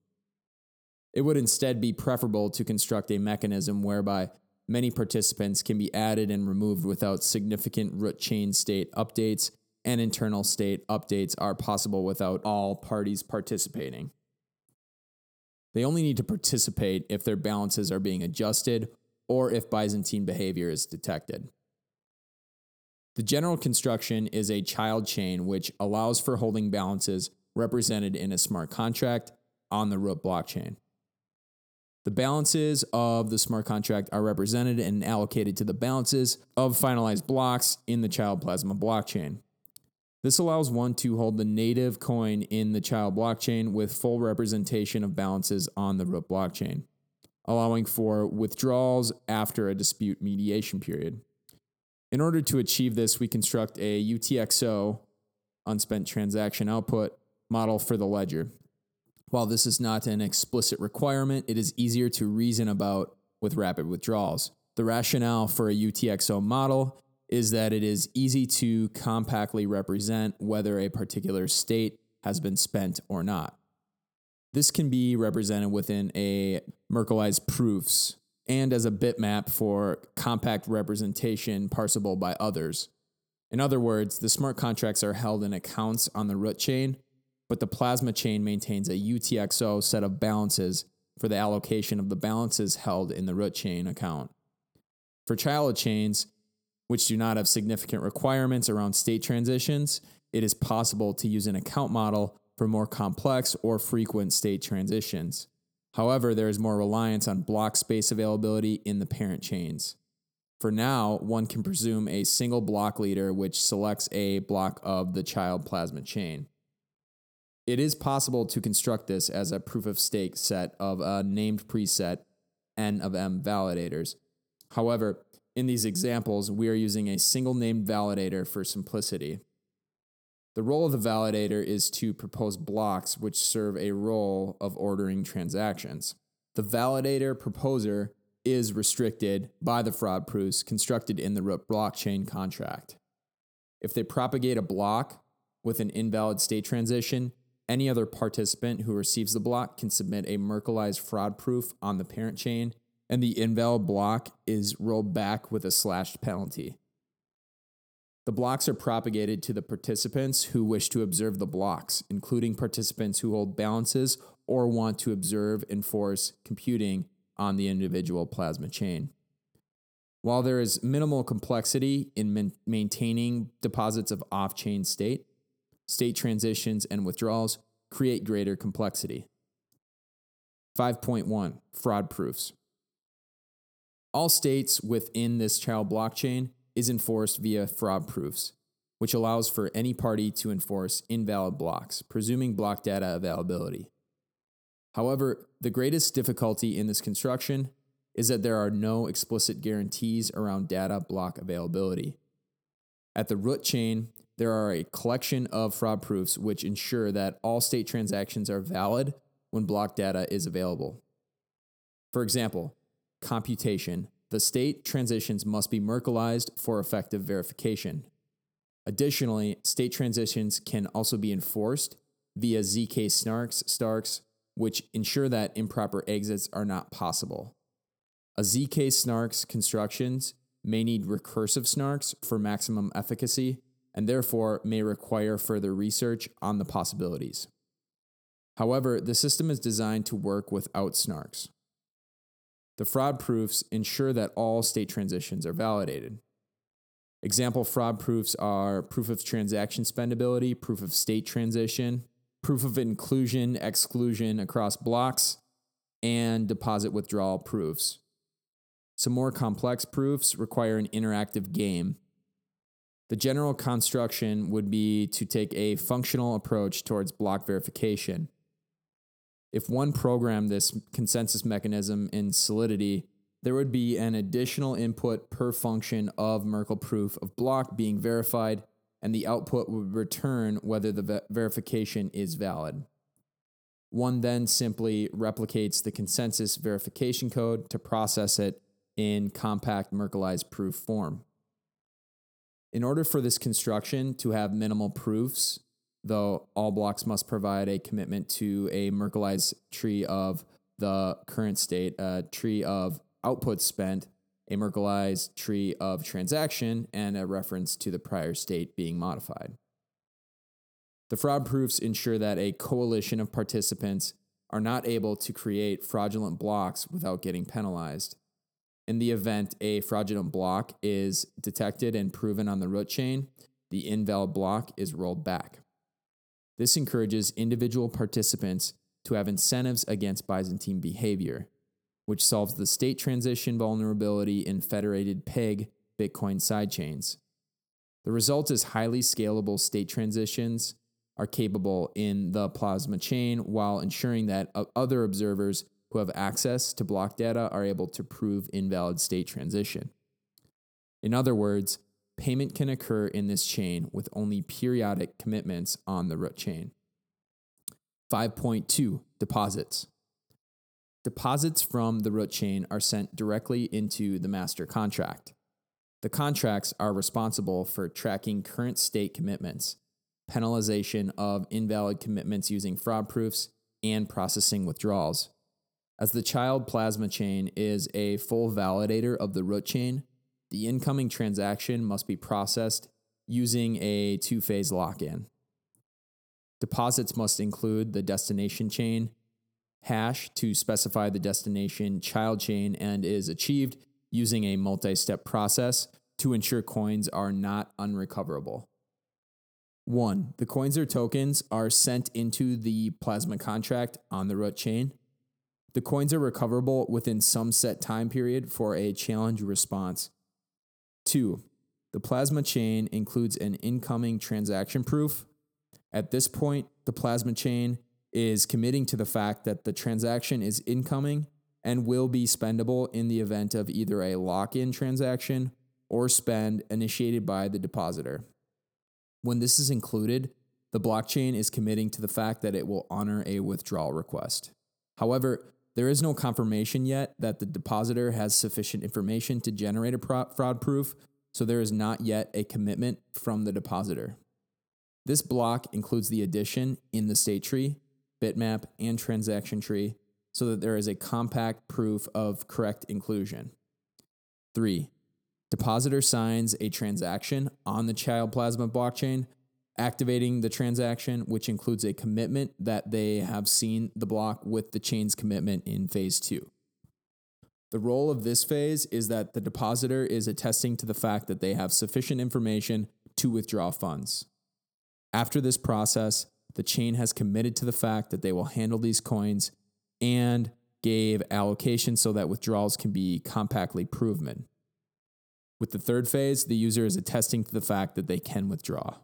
It would instead be preferable to construct a mechanism whereby many participants can be added and removed without significant root chain state updates, and internal state updates are possible without all parties participating. They only need to participate if their balances are being adjusted or if Byzantine behavior is detected. The general construction is a child chain which allows for holding balances represented in a smart contract on the root blockchain. The balances of the smart contract are represented and allocated to the balances of finalized blocks in the child plasma blockchain. This allows one to hold the native coin in the child blockchain with full representation of balances on the root blockchain, allowing for withdrawals after a dispute mediation period. In order to achieve this, we construct a UTXO, unspent transaction output, model for the ledger. While this is not an explicit requirement, it is easier to reason about with rapid withdrawals. The rationale for a UTXO model is that it is easy to compactly represent whether a particular state has been spent or not. This can be represented within a Merkleized proofs and as a bitmap for compact representation parsable by others. In other words, the smart contracts are held in accounts on the root chain, but the plasma chain maintains a UTXO set of balances for the allocation of the balances held in the root chain account. For child chains, which do not have significant requirements around state transitions, it is possible to use an account model for more complex or frequent state transitions. However, there is more reliance on block space availability in the parent chains. For now, one can presume a single block leader which selects a block of the child plasma chain. It is possible to construct this as a proof of stake set of a named preset n of m validators. However, in these examples, we are using a single named validator for simplicity. The role of the validator is to propose blocks which serve a role of ordering transactions. The validator proposer is restricted by the fraud proofs constructed in the blockchain contract. If they propagate a block with an invalid state transition, any other participant who receives the block can submit a Merkleized fraud proof on the parent chain and the invalid block is rolled back with a slashed penalty. The blocks are propagated to the participants who wish to observe the blocks, including participants who hold balances or want to observe and force computing on the individual plasma chain. While there is minimal complexity in maintaining deposits of off chain state, state transitions and withdrawals create greater complexity. 5.1 Fraud Proofs all states within this child blockchain is enforced via fraud proofs, which allows for any party to enforce invalid blocks, presuming block data availability. However, the greatest difficulty in this construction is that there are no explicit guarantees around data block availability. At the root chain, there are a collection of fraud proofs which ensure that all state transactions are valid when block data is available. For example, computation, the state transitions must be Merkleized for effective verification. Additionally, state transitions can also be enforced via ZK snarks, starks, which ensure that improper exits are not possible. A ZK snarks constructions may need recursive snarks for maximum efficacy and therefore may require further research on the possibilities. However, the system is designed to work without snarks. The fraud proofs ensure that all state transitions are validated. Example fraud proofs are proof of transaction spendability, proof of state transition, proof of inclusion, exclusion across blocks, and deposit withdrawal proofs. Some more complex proofs require an interactive game. The general construction would be to take a functional approach towards block verification if one programmed this consensus mechanism in Solidity, there would be an additional input per function of Merkle proof of block being verified, and the output would return whether the ve- verification is valid. One then simply replicates the consensus verification code to process it in compact Merkleized proof form. In order for this construction to have minimal proofs, though all blocks must provide a commitment to a Merkleized tree of the current state, a tree of output spent, a Merkleized tree of transaction, and a reference to the prior state being modified. The fraud proofs ensure that a coalition of participants are not able to create fraudulent blocks without getting penalized. In the event a fraudulent block is detected and proven on the root chain, the invalid block is rolled back. This encourages individual participants to have incentives against Byzantine behavior, which solves the state transition vulnerability in federated PEG Bitcoin sidechains. The result is highly scalable state transitions are capable in the Plasma chain while ensuring that other observers who have access to block data are able to prove invalid state transition. In other words, payment can occur in this chain with only periodic commitments on the root chain. 5.2 Deposits. Deposits from the root chain are sent directly into the master contract. The contracts are responsible for tracking current state commitments, penalization of invalid commitments using fraud proofs, and processing withdrawals. As the child plasma chain is a full validator of the root chain, the incoming transaction must be processed using a two phase lock in. Deposits must include the destination chain hash to specify the destination child chain and is achieved using a multi step process to ensure coins are not unrecoverable. One, the coins or tokens are sent into the plasma contract on the root chain. The coins are recoverable within some set time period for a challenge response. Two, the plasma chain includes an incoming transaction proof. At this point, the plasma chain is committing to the fact that the transaction is incoming and will be spendable in the event of either a lock in transaction or spend initiated by the depositor. When this is included, the blockchain is committing to the fact that it will honor a withdrawal request. However, there is no confirmation yet that the depositor has sufficient information to generate a fraud proof, so there is not yet a commitment from the depositor. This block includes the addition in the state tree, bitmap, and transaction tree so that there is a compact proof of correct inclusion. 3. Depositor signs a transaction on the Child Plasma blockchain activating the transaction, which includes a commitment that they have seen the block with the chain's commitment in phase two. The role of this phase is that the depositor is attesting to the fact that they have sufficient information to withdraw funds. After this process, the chain has committed to the fact that they will handle these coins and gave allocation so that withdrawals can be compactly proven. With the third phase, the user is attesting to the fact that they can withdraw.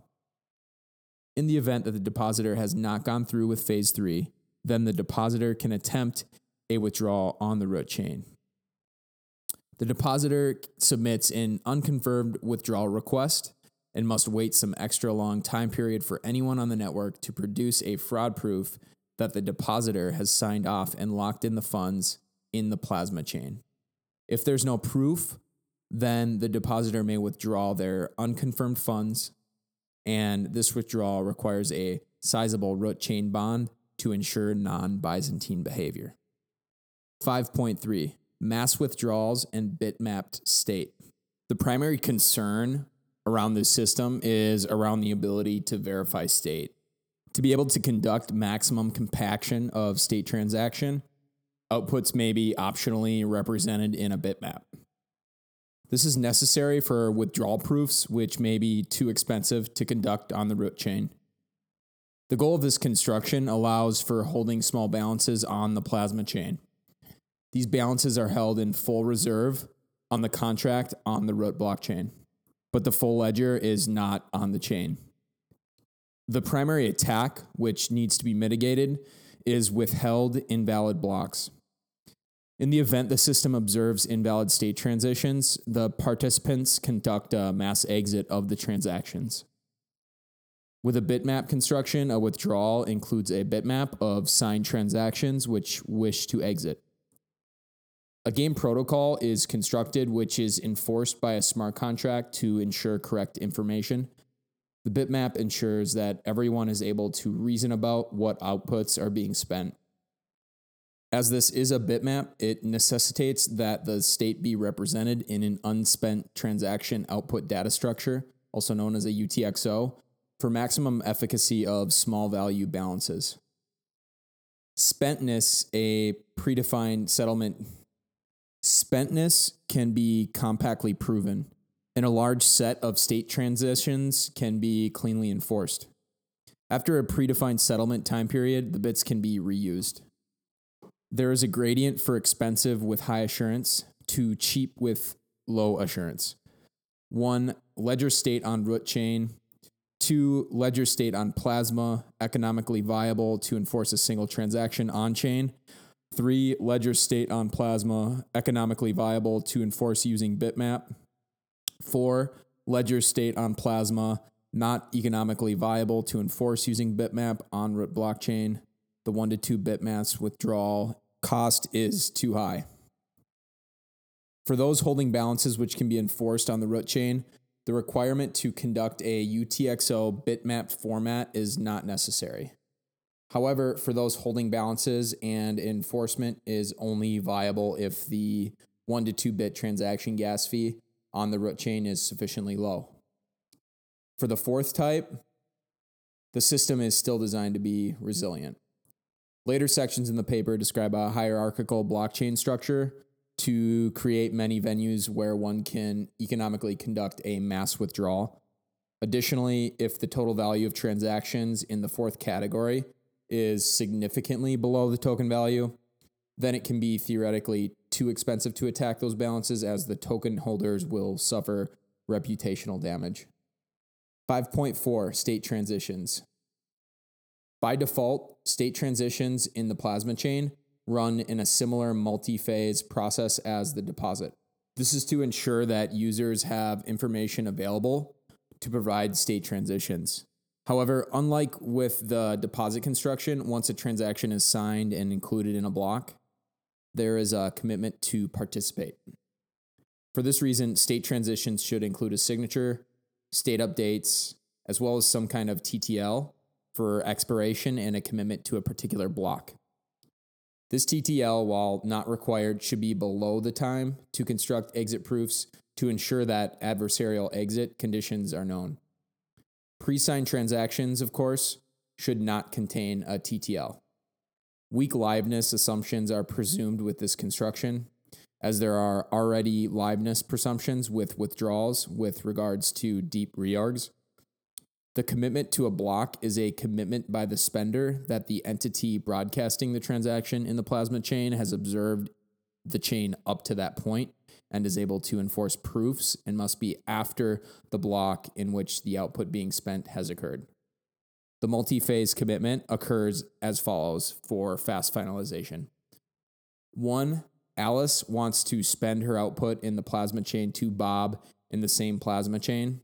In the event that the depositor has not gone through with phase three, then the depositor can attempt a withdrawal on the root chain. The depositor submits an unconfirmed withdrawal request and must wait some extra long time period for anyone on the network to produce a fraud proof that the depositor has signed off and locked in the funds in the plasma chain. If there's no proof, then the depositor may withdraw their unconfirmed funds and this withdrawal requires a sizable root chain bond to ensure non Byzantine behavior. 5.3 Mass withdrawals and bitmapped state. The primary concern around this system is around the ability to verify state. To be able to conduct maximum compaction of state transaction, outputs may be optionally represented in a bitmap. This is necessary for withdrawal proofs, which may be too expensive to conduct on the root chain. The goal of this construction allows for holding small balances on the plasma chain. These balances are held in full reserve on the contract on the root blockchain, but the full ledger is not on the chain. The primary attack, which needs to be mitigated, is withheld invalid blocks. In the event the system observes invalid state transitions, the participants conduct a mass exit of the transactions. With a bitmap construction, a withdrawal includes a bitmap of signed transactions which wish to exit. A game protocol is constructed, which is enforced by a smart contract to ensure correct information. The bitmap ensures that everyone is able to reason about what outputs are being spent. As this is a bitmap, it necessitates that the state be represented in an unspent transaction output data structure, also known as a UTXO, for maximum efficacy of small value balances. Spentness, a predefined settlement Spentness can be compactly proven, and a large set of state transitions can be cleanly enforced. After a predefined settlement time period, the bits can be reused. There is a gradient for expensive with high assurance to cheap with low assurance. One, ledger state on root chain. Two, ledger state on plasma, economically viable to enforce a single transaction on chain. Three, ledger state on Plasma, economically viable to enforce using Bitmap. Four, ledger state on Plasma, not economically viable to enforce using Bitmap on root blockchain. The one to two bitmaps withdrawal cost is too high. For those holding balances which can be enforced on the root chain, the requirement to conduct a UTXO bitmap format is not necessary. However, for those holding balances and enforcement is only viable if the one to two bit transaction gas fee on the root chain is sufficiently low. For the fourth type, the system is still designed to be resilient. Later sections in the paper describe a hierarchical blockchain structure to create many venues where one can economically conduct a mass withdrawal. Additionally, if the total value of transactions in the fourth category is significantly below the token value, then it can be theoretically too expensive to attack those balances as the token holders will suffer reputational damage. 5.4 State transitions. By default, state transitions in the plasma chain run in a similar multi phase process as the deposit. This is to ensure that users have information available to provide state transitions. However, unlike with the deposit construction, once a transaction is signed and included in a block, there is a commitment to participate. For this reason, state transitions should include a signature, state updates, as well as some kind of TTL for expiration and a commitment to a particular block. This TTL, while not required, should be below the time to construct exit proofs to ensure that adversarial exit conditions are known. Pre signed transactions, of course, should not contain a TTL. Weak liveness assumptions are presumed with this construction, as there are already liveness presumptions with withdrawals with regards to deep reorgs. The commitment to a block is a commitment by the spender that the entity broadcasting the transaction in the plasma chain has observed the chain up to that point and is able to enforce proofs and must be after the block in which the output being spent has occurred. The multi phase commitment occurs as follows for fast finalization. One, Alice wants to spend her output in the plasma chain to Bob in the same plasma chain.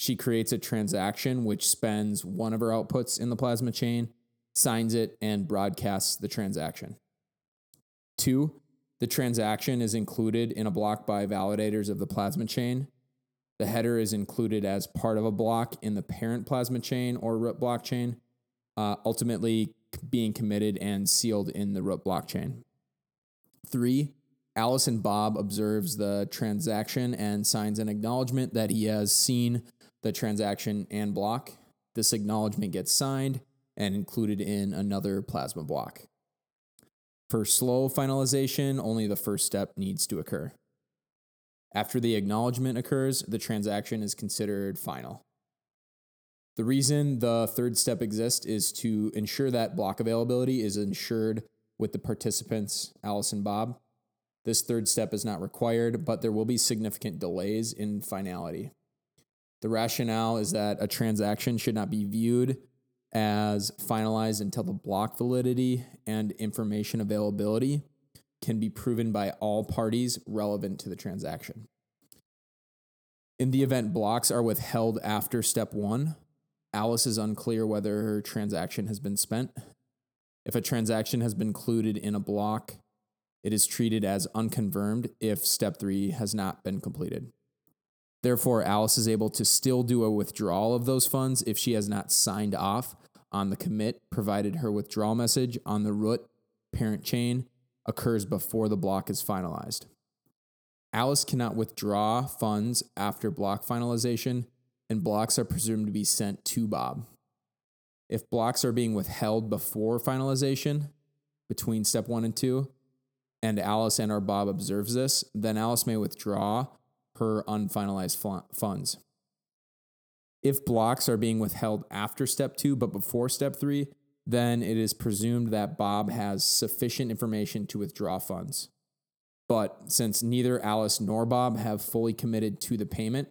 She creates a transaction which spends one of her outputs in the plasma chain, signs it, and broadcasts the transaction. Two, the transaction is included in a block by validators of the plasma chain. The header is included as part of a block in the parent plasma chain or root blockchain, uh, ultimately being committed and sealed in the root blockchain. Three, Alice and Bob observes the transaction and signs an acknowledgement that he has seen the transaction and block. This acknowledgement gets signed and included in another plasma block. For slow finalization, only the first step needs to occur. After the acknowledgement occurs, the transaction is considered final. The reason the third step exists is to ensure that block availability is ensured with the participants, Alice and Bob. This third step is not required, but there will be significant delays in finality. The rationale is that a transaction should not be viewed as finalized until the block validity and information availability can be proven by all parties relevant to the transaction. In the event blocks are withheld after step one, Alice is unclear whether her transaction has been spent. If a transaction has been included in a block it is treated as unconfirmed if step three has not been completed. Therefore, Alice is able to still do a withdrawal of those funds if she has not signed off on the commit, provided her withdrawal message on the root parent chain occurs before the block is finalized. Alice cannot withdraw funds after block finalization, and blocks are presumed to be sent to Bob. If blocks are being withheld before finalization, between step one and two, and Alice and or Bob observes this, then Alice may withdraw her unfinalized funds. If blocks are being withheld after step two but before step three, then it is presumed that Bob has sufficient information to withdraw funds. But since neither Alice nor Bob have fully committed to the payment,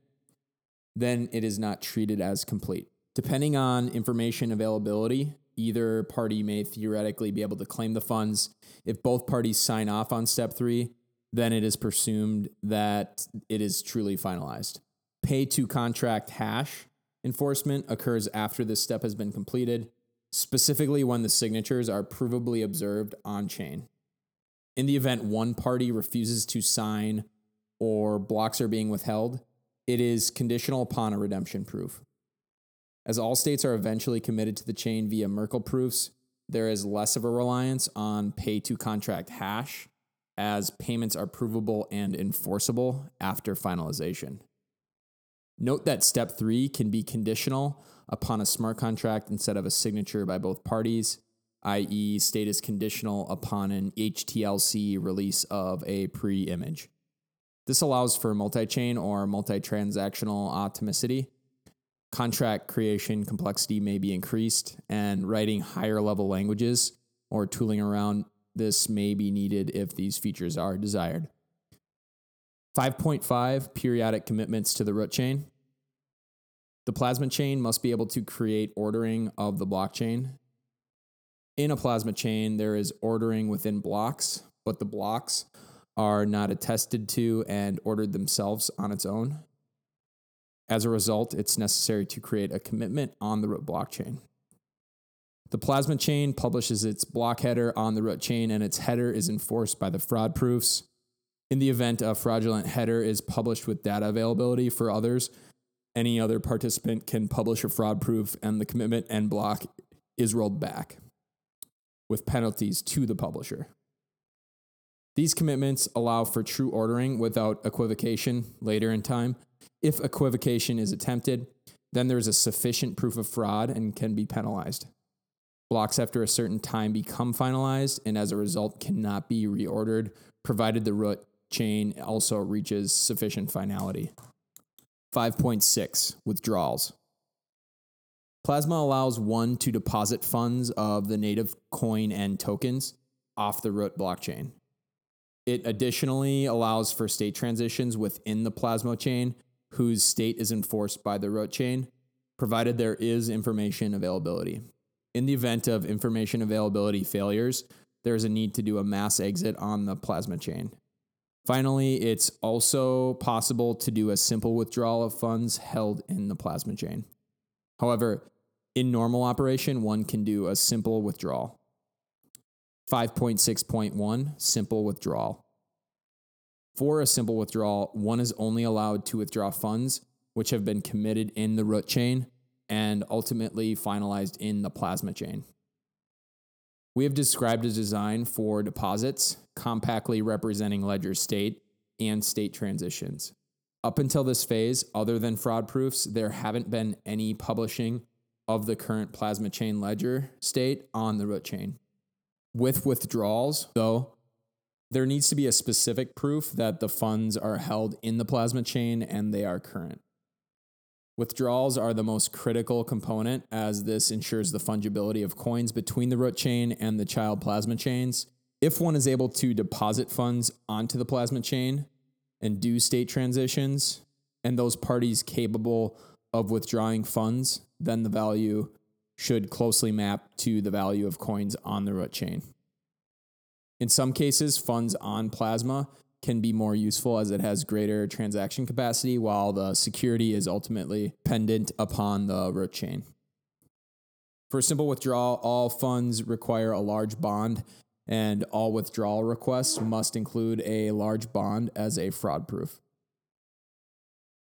then it is not treated as complete. Depending on information availability, either party may theoretically be able to claim the funds. If both parties sign off on step three, then it is presumed that it is truly finalized. Pay to contract hash enforcement occurs after this step has been completed, specifically when the signatures are provably observed on chain. In the event one party refuses to sign or blocks are being withheld, it is conditional upon a redemption proof. As all states are eventually committed to the chain via Merkle proofs, there is less of a reliance on pay to contract hash as payments are provable and enforceable after finalization. Note that step three can be conditional upon a smart contract instead of a signature by both parties, i.e., state is conditional upon an HTLC release of a pre image. This allows for multi chain or multi transactional atomicity contract creation complexity may be increased, and writing higher level languages or tooling around this may be needed if these features are desired. 5.5 periodic commitments to the root chain. The plasma chain must be able to create ordering of the blockchain. In a plasma chain, there is ordering within blocks, but the blocks are not attested to and ordered themselves on its own. As a result, it's necessary to create a commitment on the root blockchain. The plasma chain publishes its block header on the root chain, and its header is enforced by the fraud proofs. In the event a fraudulent header is published with data availability for others, any other participant can publish a fraud proof, and the commitment and block is rolled back with penalties to the publisher. These commitments allow for true ordering without equivocation later in time, if equivocation is attempted, then there is a sufficient proof of fraud and can be penalized. Blocks after a certain time become finalized and as a result cannot be reordered, provided the root chain also reaches sufficient finality. 5.6 Withdrawals. Plasma allows one to deposit funds of the native coin and tokens off the root blockchain. It additionally allows for state transitions within the Plasma chain whose state is enforced by the root chain, provided there is information availability. In the event of information availability failures, there is a need to do a mass exit on the plasma chain. Finally, it's also possible to do a simple withdrawal of funds held in the plasma chain. However, in normal operation, one can do a simple withdrawal. 5.6.1 Simple withdrawal. For a simple withdrawal, one is only allowed to withdraw funds which have been committed in the root chain and ultimately finalized in the plasma chain. We have described a design for deposits, compactly representing ledger state and state transitions. Up until this phase, other than fraud proofs, there haven't been any publishing of the current plasma chain ledger state on the root chain. With withdrawals, though, there needs to be a specific proof that the funds are held in the plasma chain and they are current. Withdrawals are the most critical component as this ensures the fungibility of coins between the root chain and the child plasma chains. If one is able to deposit funds onto the plasma chain and do state transitions, and those parties capable of withdrawing funds, then the value should closely map to the value of coins on the root chain. In some cases, funds on Plasma can be more useful as it has greater transaction capacity, while the security is ultimately pendant upon the root chain. For a simple withdrawal, all funds require a large bond and all withdrawal requests must include a large bond as a fraud proof.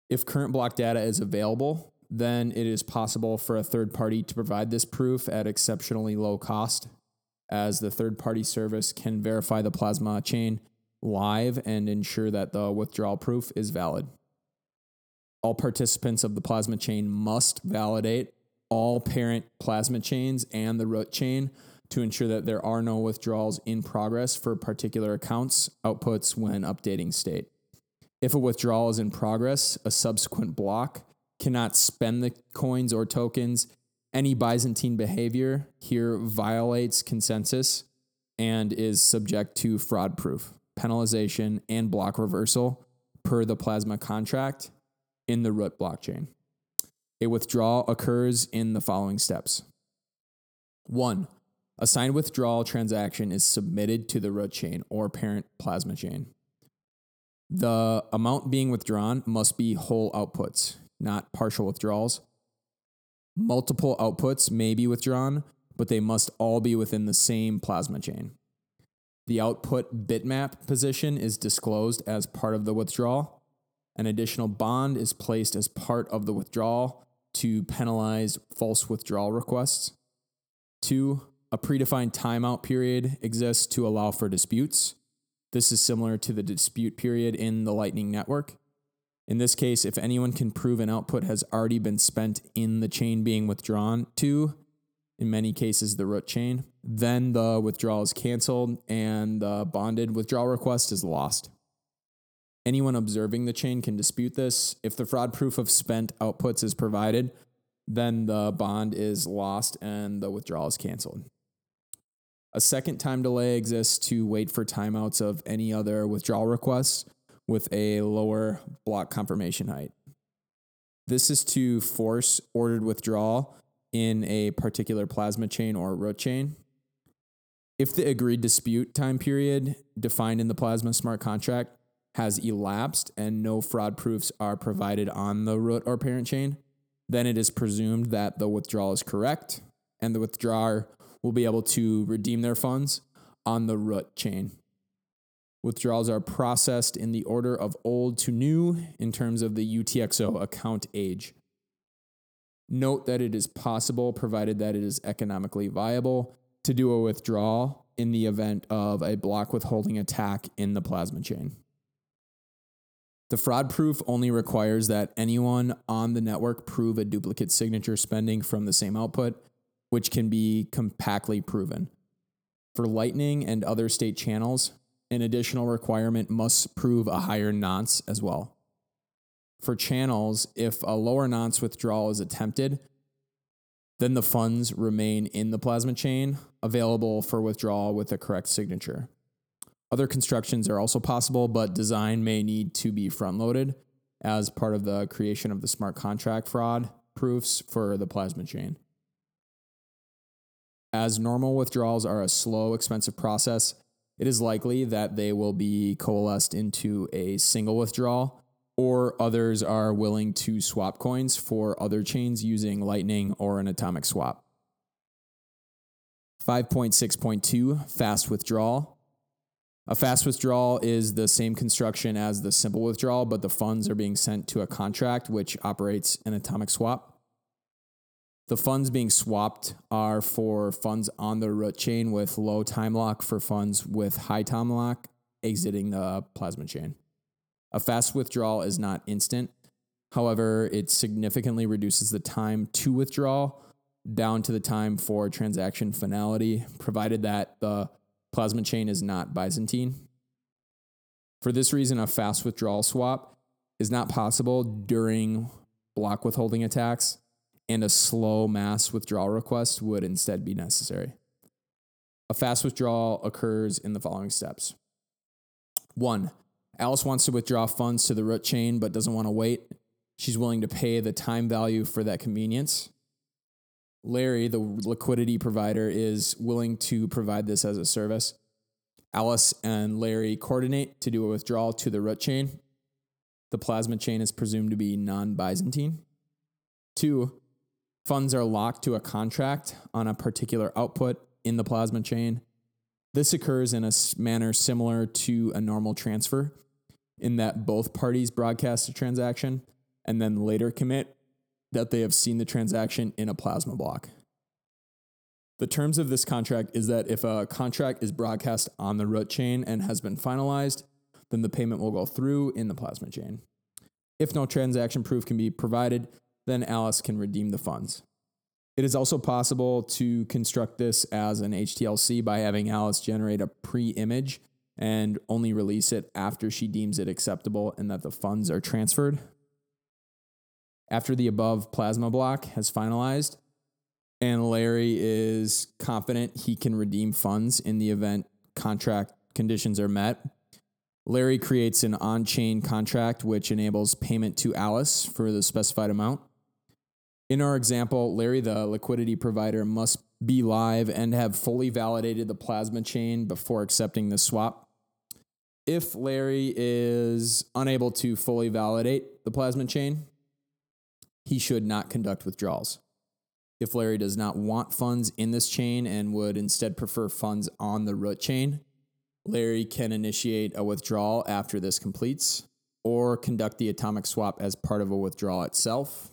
If current block data is available, then it is possible for a third party to provide this proof at exceptionally low cost, as the third party service can verify the plasma chain live and ensure that the withdrawal proof is valid. All participants of the plasma chain must validate all parent plasma chains and the root chain to ensure that there are no withdrawals in progress for particular accounts outputs when updating state. If a withdrawal is in progress, a subsequent block cannot spend the coins or tokens. Any Byzantine behavior here violates consensus and is subject to fraud proof, penalization, and block reversal per the plasma contract in the root blockchain. A withdrawal occurs in the following steps. One, a signed withdrawal transaction is submitted to the root chain or parent plasma chain. The amount being withdrawn must be whole outputs, not partial withdrawals. Multiple outputs may be withdrawn, but they must all be within the same plasma chain. The output bitmap position is disclosed as part of the withdrawal. An additional bond is placed as part of the withdrawal to penalize false withdrawal requests. Two, a predefined timeout period exists to allow for disputes. This is similar to the dispute period in the Lightning Network. In this case, if anyone can prove an output has already been spent in the chain being withdrawn to, in many cases the root chain, then the withdrawal is canceled and the bonded withdrawal request is lost. Anyone observing the chain can dispute this. If the fraud proof of spent outputs is provided, then the bond is lost and the withdrawal is canceled. A second time delay exists to wait for timeouts of any other withdrawal requests with a lower block confirmation height. This is to force ordered withdrawal in a particular plasma chain or root chain. If the agreed dispute time period defined in the plasma smart contract has elapsed and no fraud proofs are provided on the root or parent chain, then it is presumed that the withdrawal is correct and the withdrawer will be able to redeem their funds on the root chain. Withdrawals are processed in the order of old to new in terms of the UTXO account age. Note that it is possible, provided that it is economically viable, to do a withdrawal in the event of a block withholding attack in the plasma chain. The fraud proof only requires that anyone on the network prove a duplicate signature spending from the same output, which can be compactly proven. For Lightning and other state channels, an additional requirement must prove a higher nonce as well. For channels, if a lower nonce withdrawal is attempted, then the funds remain in the plasma chain, available for withdrawal with the correct signature. Other constructions are also possible, but design may need to be front loaded as part of the creation of the smart contract fraud proofs for the plasma chain. As normal withdrawals are a slow, expensive process, it is likely that they will be coalesced into a single withdrawal, or others are willing to swap coins for other chains using Lightning or an atomic swap. 5.6.2 Fast Withdrawal a fast withdrawal is the same construction as the simple withdrawal, but the funds are being sent to a contract which operates an atomic swap. The funds being swapped are for funds on the root chain with low time lock for funds with high time lock exiting the plasma chain. A fast withdrawal is not instant. However, it significantly reduces the time to withdraw down to the time for transaction finality, provided that the Plasma chain is not Byzantine. For this reason, a fast withdrawal swap is not possible during block withholding attacks, and a slow mass withdrawal request would instead be necessary. A fast withdrawal occurs in the following steps. One, Alice wants to withdraw funds to the root chain but doesn't want to wait. She's willing to pay the time value for that convenience. Larry, the liquidity provider, is willing to provide this as a service. Alice and Larry coordinate to do a withdrawal to the root chain. The plasma chain is presumed to be non Byzantine. Two, funds are locked to a contract on a particular output in the plasma chain. This occurs in a manner similar to a normal transfer, in that both parties broadcast a transaction and then later commit that they have seen the transaction in a plasma block. The terms of this contract is that if a contract is broadcast on the root chain and has been finalized, then the payment will go through in the plasma chain. If no transaction proof can be provided, then Alice can redeem the funds. It is also possible to construct this as an HTLC by having Alice generate a pre image and only release it after she deems it acceptable and that the funds are transferred. After the above plasma block has finalized, and Larry is confident he can redeem funds in the event contract conditions are met, Larry creates an on chain contract which enables payment to Alice for the specified amount. In our example, Larry, the liquidity provider, must be live and have fully validated the plasma chain before accepting the swap. If Larry is unable to fully validate the plasma chain, he should not conduct withdrawals. If Larry does not want funds in this chain and would instead prefer funds on the root chain, Larry can initiate a withdrawal after this completes or conduct the atomic swap as part of a withdrawal itself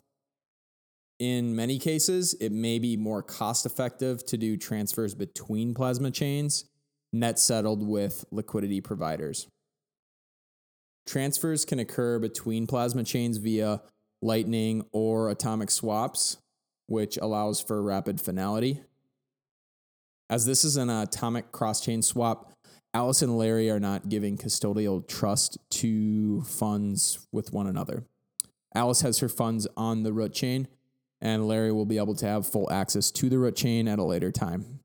in many cases, it may be more cost effective to do transfers between plasma chains, net settled with liquidity providers. Transfers can occur between plasma chains via lightning or atomic swaps, which allows for rapid finality. As this is an atomic cross chain swap, Alice and Larry are not giving custodial trust to funds with one another. Alice has her funds on the root chain, and Larry will be able to have full access to the root chain at a later time.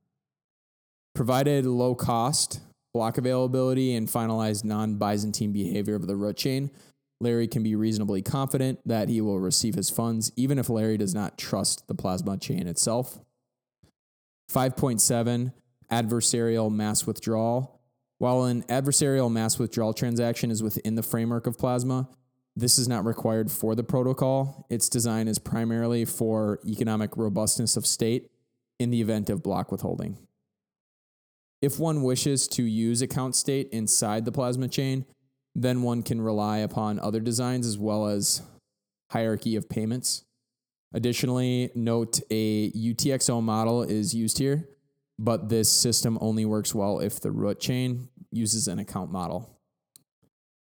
Provided low cost, block availability, and finalized non Byzantine behavior of the root chain, Larry can be reasonably confident that he will receive his funds, even if Larry does not trust the plasma chain itself. 5.7 Adversarial mass withdrawal. While an adversarial mass withdrawal transaction is within the framework of plasma, this is not required for the protocol. Its design is primarily for economic robustness of state in the event of block withholding. If one wishes to use account state inside the plasma chain, then one can rely upon other designs as well as hierarchy of payments. Additionally, note a UTXO model is used here, but this system only works well if the root chain uses an account model.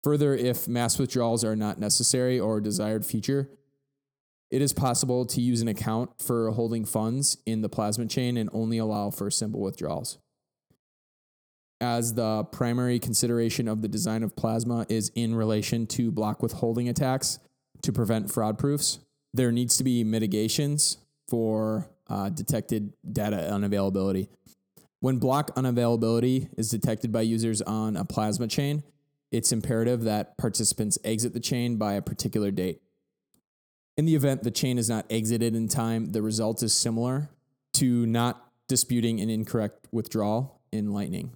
Further, if mass withdrawals are not necessary or desired feature, it is possible to use an account for holding funds in the plasma chain and only allow for simple withdrawals. As the primary consideration of the design of plasma is in relation to block withholding attacks to prevent fraud proofs, there needs to be mitigations for uh, detected data unavailability. When block unavailability is detected by users on a plasma chain, it's imperative that participants exit the chain by a particular date. In the event the chain is not exited in time, the result is similar to not disputing an incorrect withdrawal in Lightning.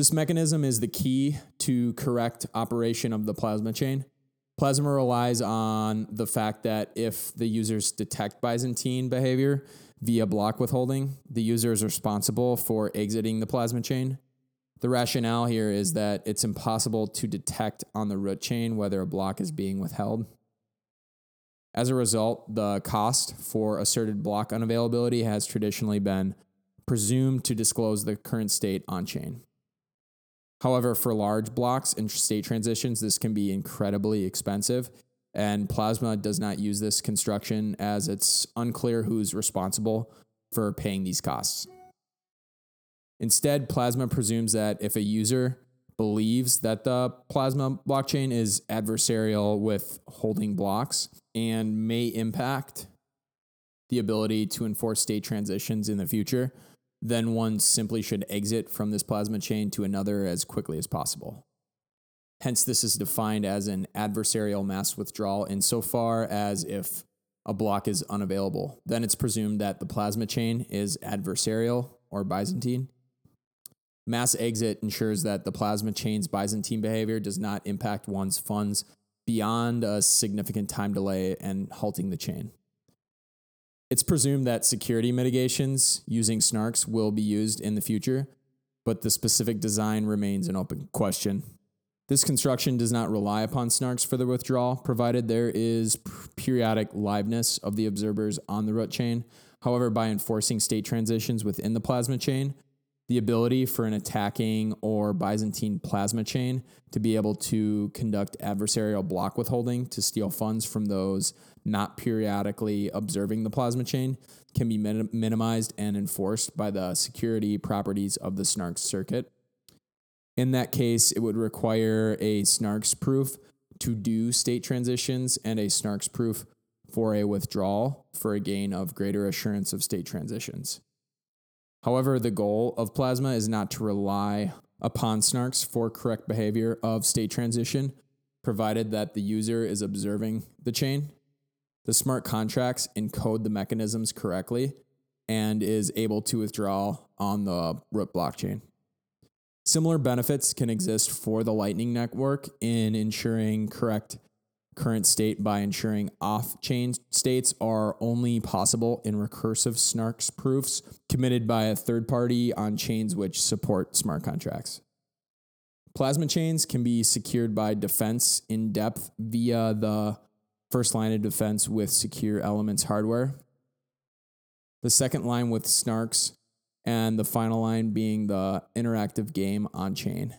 This mechanism is the key to correct operation of the plasma chain. Plasma relies on the fact that if the users detect Byzantine behavior via block withholding, the user is responsible for exiting the plasma chain. The rationale here is that it's impossible to detect on the root chain whether a block is being withheld. As a result, the cost for asserted block unavailability has traditionally been presumed to disclose the current state on chain. However, for large blocks and state transitions, this can be incredibly expensive, and Plasma does not use this construction as it's unclear who's responsible for paying these costs. Instead, Plasma presumes that if a user believes that the Plasma blockchain is adversarial with holding blocks and may impact the ability to enforce state transitions in the future, then one simply should exit from this Plasma chain to another as quickly as possible. Hence, this is defined as an adversarial mass withdrawal insofar as if a block is unavailable, then it's presumed that the plasma chain is adversarial or Byzantine, Mass exit ensures that the plasma chain's Byzantine behavior does not impact one's funds beyond a significant time delay and halting the chain. It's presumed that security mitigations using snarks will be used in the future, but the specific design remains an open question. This construction does not rely upon snarks for the withdrawal, provided there is periodic liveness of the observers on the root chain. However, by enforcing state transitions within the plasma chain, the ability for an attacking or Byzantine plasma chain to be able to conduct adversarial block withholding to steal funds from those not periodically observing the plasma chain can be min- minimized and enforced by the security properties of the SNARKs circuit. In that case, it would require a SNARKs proof to do state transitions and a SNARKs proof for a withdrawal for a gain of greater assurance of state transitions. However, the goal of Plasma is not to rely upon SNARKs for correct behavior of state transition, provided that the user is observing the chain. The smart contracts encode the mechanisms correctly and is able to withdraw on the root blockchain. Similar benefits can exist for the Lightning Network in ensuring correct current state by ensuring off chain states are only possible in recursive SNARKs proofs committed by a third party on chains which support smart contracts. Plasma chains can be secured by defense in depth via the first line of defense with secure elements hardware, the second line with snarks, and the final line being the interactive game on chain.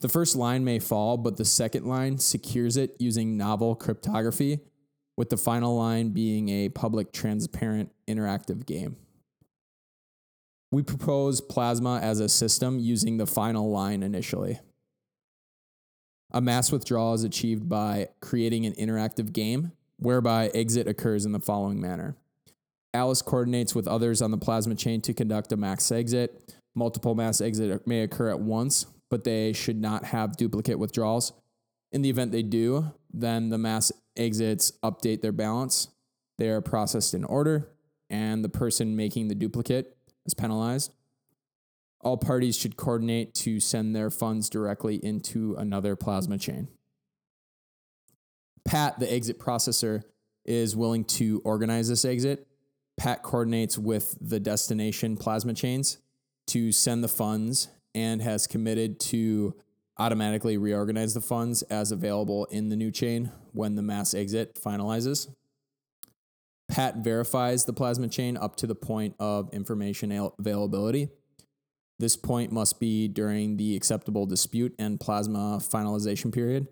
The first line may fall, but the second line secures it using novel cryptography, with the final line being a public, transparent, interactive game. We propose Plasma as a system using the final line initially. A mass withdrawal is achieved by creating an interactive game whereby exit occurs in the following manner. Alice coordinates with others on the plasma chain to conduct a mass exit. Multiple mass exit may occur at once, but they should not have duplicate withdrawals. In the event they do, then the mass exits update their balance. They are processed in order, and the person making the duplicate is penalized. All parties should coordinate to send their funds directly into another plasma chain. Pat, the exit processor, is willing to organize this exit. Pat coordinates with the destination plasma chains to send the funds and has committed to automatically reorganize the funds as available in the new chain when the mass exit finalizes. Pat verifies the plasma chain up to the point of information availability. This point must be during the acceptable dispute and plasma finalization period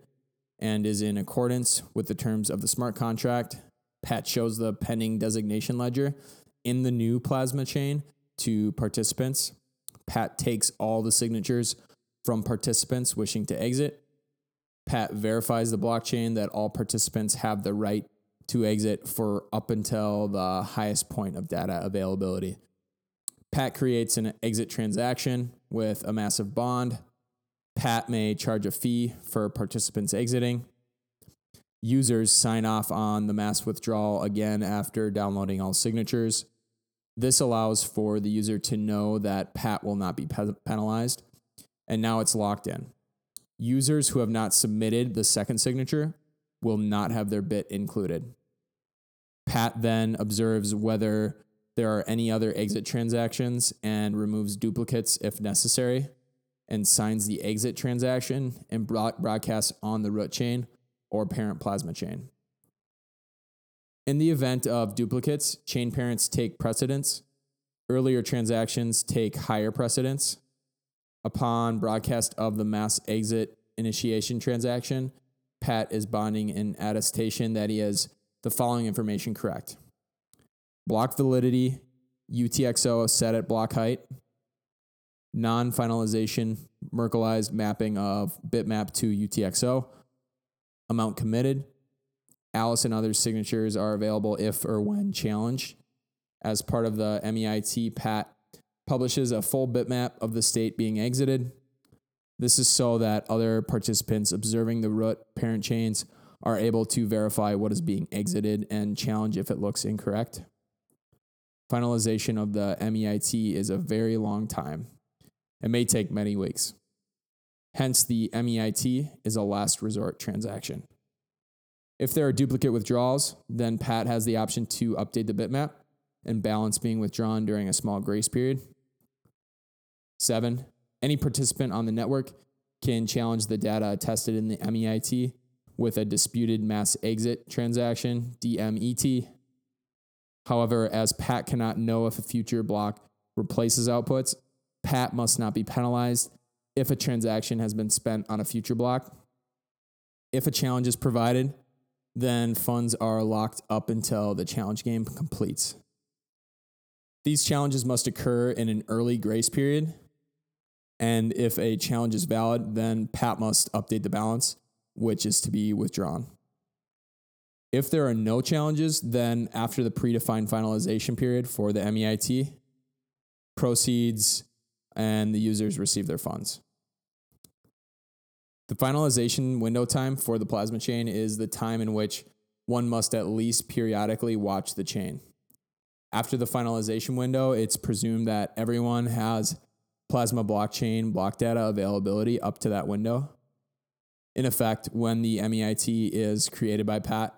and is in accordance with the terms of the smart contract. Pat shows the pending designation ledger in the new plasma chain to participants. Pat takes all the signatures from participants wishing to exit. Pat verifies the blockchain that all participants have the right to exit for up until the highest point of data availability. Pat creates an exit transaction with a massive bond. Pat may charge a fee for participants exiting. Users sign off on the mass withdrawal again after downloading all signatures. This allows for the user to know that Pat will not be penalized, and now it's locked in. Users who have not submitted the second signature will not have their bit included. Pat then observes whether there are any other exit transactions and removes duplicates if necessary and signs the exit transaction and broadcasts on the root chain or parent plasma chain. In the event of duplicates, chain parents take precedence. Earlier transactions take higher precedence. Upon broadcast of the mass exit initiation transaction, Pat is bonding an attestation that he has the following information correct block validity, UTXO set at block height, non finalization, Merkleized mapping of bitmap to UTXO, amount committed. Alice and others' signatures are available if or when challenged. As part of the MEIT, Pat publishes a full bitmap of the state being exited. This is so that other participants observing the root parent chains are able to verify what is being exited and challenge if it looks incorrect finalization of the MEIT is a very long time. It may take many weeks. Hence, the MEIT is a last resort transaction. If there are duplicate withdrawals, then Pat has the option to update the bitmap and balance being withdrawn during a small grace period. Seven, any participant on the network can challenge the data attested in the MEIT with a disputed mass exit transaction, DMET. However, as Pat cannot know if a future block replaces outputs, Pat must not be penalized if a transaction has been spent on a future block. If a challenge is provided, then funds are locked up until the challenge game completes. These challenges must occur in an early grace period. And if a challenge is valid, then Pat must update the balance, which is to be withdrawn. If there are no challenges, then after the predefined finalization period for the MEIT, proceeds and the users receive their funds. The finalization window time for the plasma chain is the time in which one must at least periodically watch the chain. After the finalization window, it's presumed that everyone has plasma blockchain block data availability up to that window. In effect, when the MEIT is created by Pat,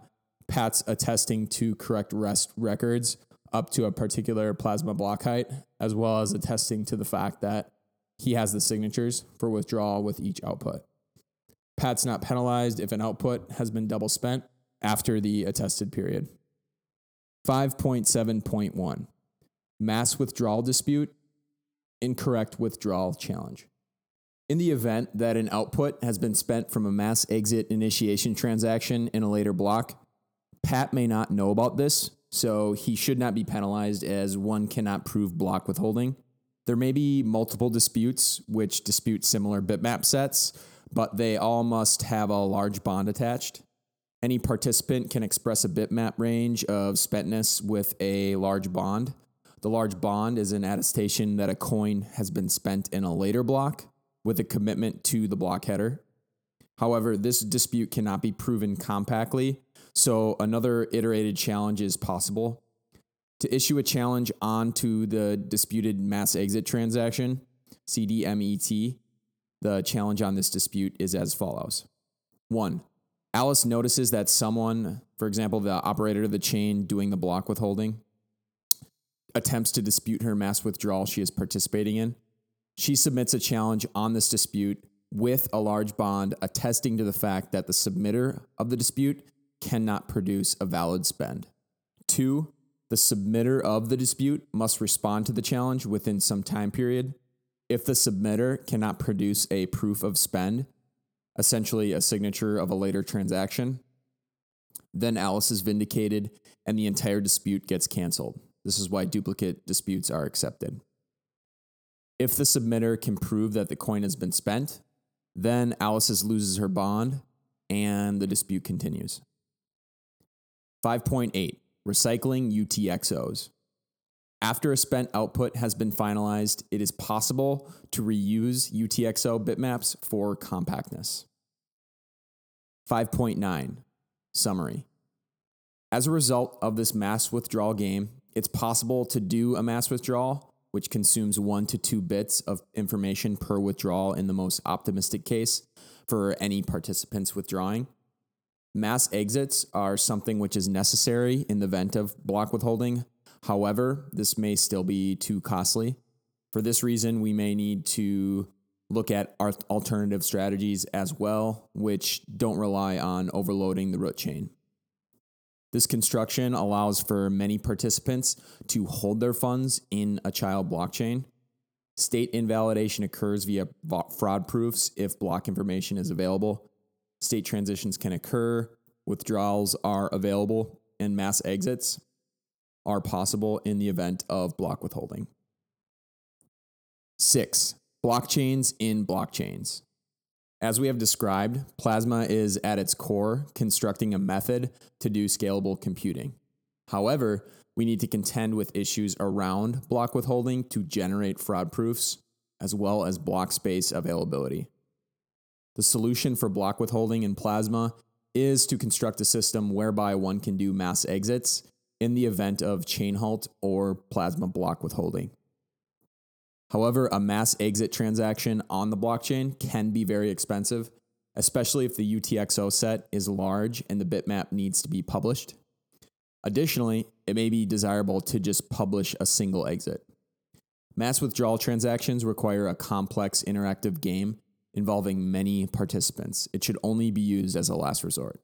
Pat's attesting to correct rest records up to a particular plasma block height, as well as attesting to the fact that he has the signatures for withdrawal with each output. Pat's not penalized if an output has been double spent after the attested period. 5.7.1 Mass withdrawal dispute, incorrect withdrawal challenge. In the event that an output has been spent from a mass exit initiation transaction in a later block, Pat may not know about this so he should not be penalized as one cannot prove block withholding. There may be multiple disputes which dispute similar bitmap sets, but they all must have a large bond attached. Any participant can express a bitmap range of spentness with a large bond. The large bond is an attestation that a coin has been spent in a later block with a commitment to the block header. However, this dispute cannot be proven compactly so another iterated challenge is possible. To issue a challenge onto the disputed mass exit transaction, CDMET, the challenge on this dispute is as follows. One, Alice notices that someone, for example, the operator of the chain doing the block withholding, attempts to dispute her mass withdrawal she is participating in. She submits a challenge on this dispute with a large bond attesting to the fact that the submitter of the dispute cannot produce a valid spend. Two, the submitter of the dispute must respond to the challenge within some time period. If the submitter cannot produce a proof of spend, essentially a signature of a later transaction, then Alice is vindicated and the entire dispute gets canceled. This is why duplicate disputes are accepted. If the submitter can prove that the coin has been spent, then Alice loses her bond and the dispute continues. 5.8 Recycling UTXOs. After a spent output has been finalized, it is possible to reuse UTXO bitmaps for compactness. 5.9 Summary. As a result of this mass withdrawal game, it's possible to do a mass withdrawal, which consumes one to two bits of information per withdrawal in the most optimistic case for any participants withdrawing. Mass exits are something which is necessary in the event of block withholding. However, this may still be too costly. For this reason, we may need to look at our alternative strategies as well, which don't rely on overloading the root chain. This construction allows for many participants to hold their funds in a child blockchain. State invalidation occurs via fraud proofs if block information is available state transitions can occur, withdrawals are available, and mass exits are possible in the event of block withholding. Six, blockchains in blockchains. As we have described, Plasma is at its core constructing a method to do scalable computing. However, we need to contend with issues around block withholding to generate fraud proofs, as well as block space availability. The solution for block withholding in Plasma is to construct a system whereby one can do mass exits in the event of chain halt or plasma block withholding. However, a mass exit transaction on the blockchain can be very expensive, especially if the UTXO set is large and the bitmap needs to be published. Additionally, it may be desirable to just publish a single exit. Mass withdrawal transactions require a complex interactive game involving many participants. It should only be used as a last resort.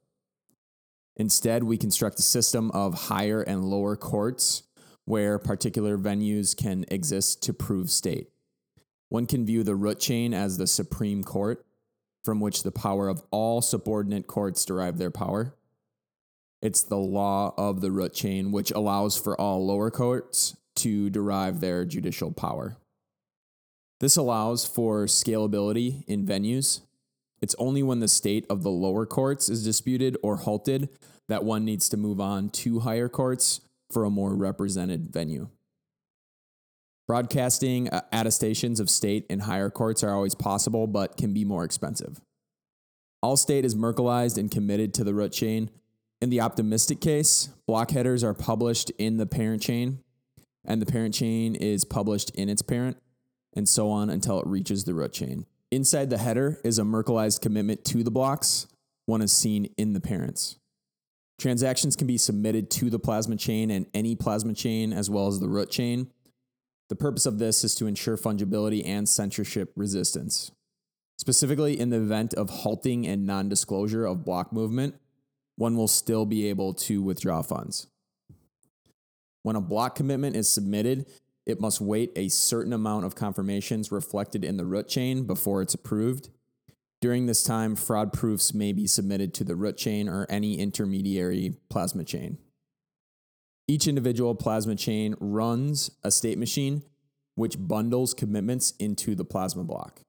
Instead, we construct a system of higher and lower courts where particular venues can exist to prove state. One can view the root chain as the supreme court, from which the power of all subordinate courts derive their power. It's the law of the root chain, which allows for all lower courts to derive their judicial power. This allows for scalability in venues. It's only when the state of the lower courts is disputed or halted that one needs to move on to higher courts for a more represented venue. Broadcasting uh, attestations of state in higher courts are always possible, but can be more expensive. All state is Merkleized and committed to the root chain. In the optimistic case, block headers are published in the parent chain, and the parent chain is published in its parent, and so on until it reaches the root chain. Inside the header is a Merkleized commitment to the blocks. One is seen in the parents. Transactions can be submitted to the plasma chain and any plasma chain as well as the root chain. The purpose of this is to ensure fungibility and censorship resistance. Specifically, in the event of halting and non disclosure of block movement, one will still be able to withdraw funds. When a block commitment is submitted, it must wait a certain amount of confirmations reflected in the root chain before it's approved. During this time, fraud proofs may be submitted to the root chain or any intermediary plasma chain. Each individual plasma chain runs a state machine which bundles commitments into the plasma block.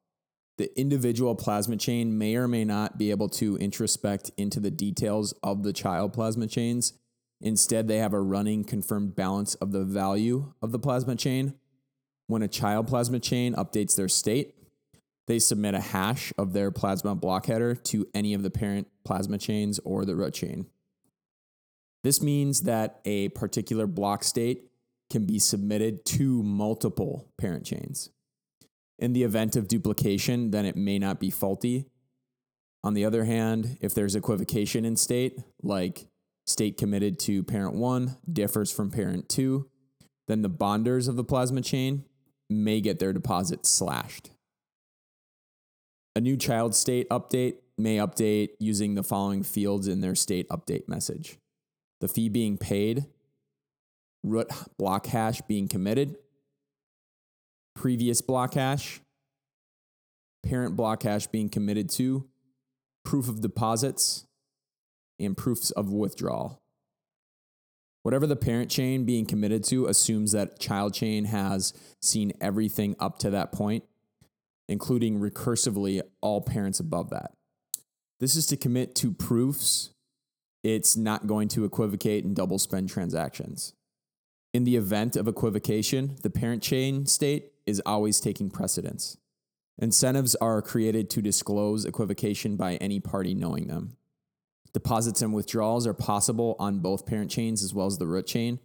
The individual plasma chain may or may not be able to introspect into the details of the child plasma chains. Instead, they have a running confirmed balance of the value of the plasma chain. When a child plasma chain updates their state, they submit a hash of their plasma block header to any of the parent plasma chains or the root chain. This means that a particular block state can be submitted to multiple parent chains. In the event of duplication, then it may not be faulty. On the other hand, if there's equivocation in state, like state committed to parent one differs from parent two, then the bonders of the plasma chain may get their deposit slashed. A new child state update may update using the following fields in their state update message the fee being paid, root block hash being committed, previous block hash, parent block hash being committed to, proof of deposits, and proofs of withdrawal. Whatever the parent chain being committed to assumes that child chain has seen everything up to that point including recursively all parents above that. This is to commit to proofs. It's not going to equivocate and double spend transactions. In the event of equivocation, the parent chain state is always taking precedence. Incentives are created to disclose equivocation by any party knowing them. Deposits and withdrawals are possible on both parent chains as well as the root chain.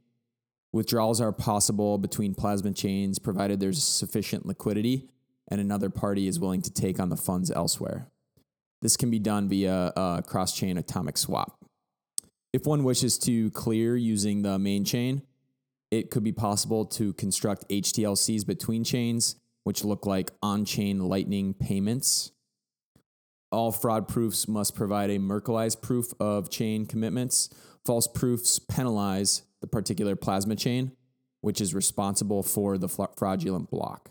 Withdrawals are possible between plasma chains provided there's sufficient liquidity and another party is willing to take on the funds elsewhere. This can be done via a cross chain atomic swap. If one wishes to clear using the main chain, it could be possible to construct HTLCs between chains, which look like on chain lightning payments. All fraud proofs must provide a Merkleized proof of chain commitments. False proofs penalize the particular plasma chain, which is responsible for the fraudulent block.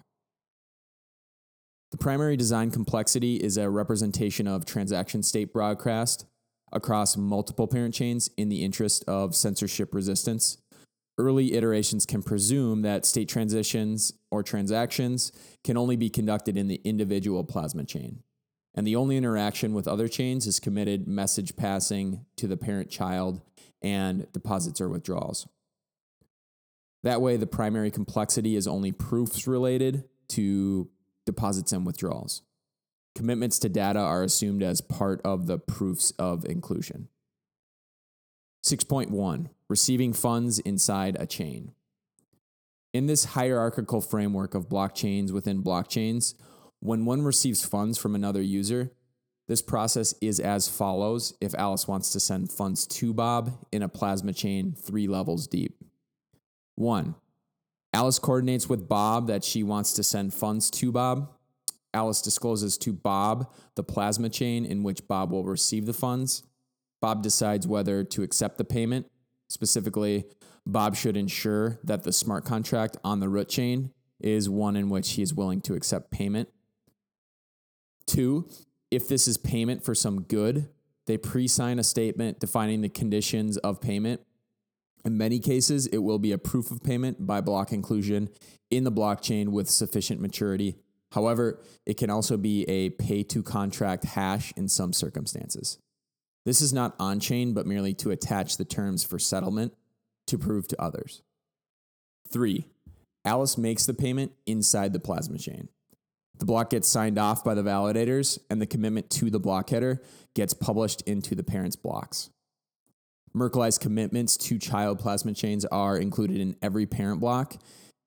The primary design complexity is a representation of transaction state broadcast across multiple parent chains in the interest of censorship resistance. Early iterations can presume that state transitions or transactions can only be conducted in the individual plasma chain. And the only interaction with other chains is committed message passing to the parent child and deposits or withdrawals. That way, the primary complexity is only proofs related to deposits and withdrawals. Commitments to data are assumed as part of the proofs of inclusion. 6.1 Receiving funds inside a chain. In this hierarchical framework of blockchains within blockchains, when one receives funds from another user, this process is as follows if Alice wants to send funds to Bob in a plasma chain three levels deep. One, Alice coordinates with Bob that she wants to send funds to Bob. Alice discloses to Bob the plasma chain in which Bob will receive the funds. Bob decides whether to accept the payment. Specifically, Bob should ensure that the smart contract on the root chain is one in which he is willing to accept payment. Two, if this is payment for some good, they pre sign a statement defining the conditions of payment. In many cases, it will be a proof of payment by block inclusion in the blockchain with sufficient maturity. However, it can also be a pay to contract hash in some circumstances. This is not on chain, but merely to attach the terms for settlement to prove to others. Three, Alice makes the payment inside the plasma chain. The block gets signed off by the validators, and the commitment to the block header gets published into the parent's blocks. Merkleized commitments to child plasma chains are included in every parent block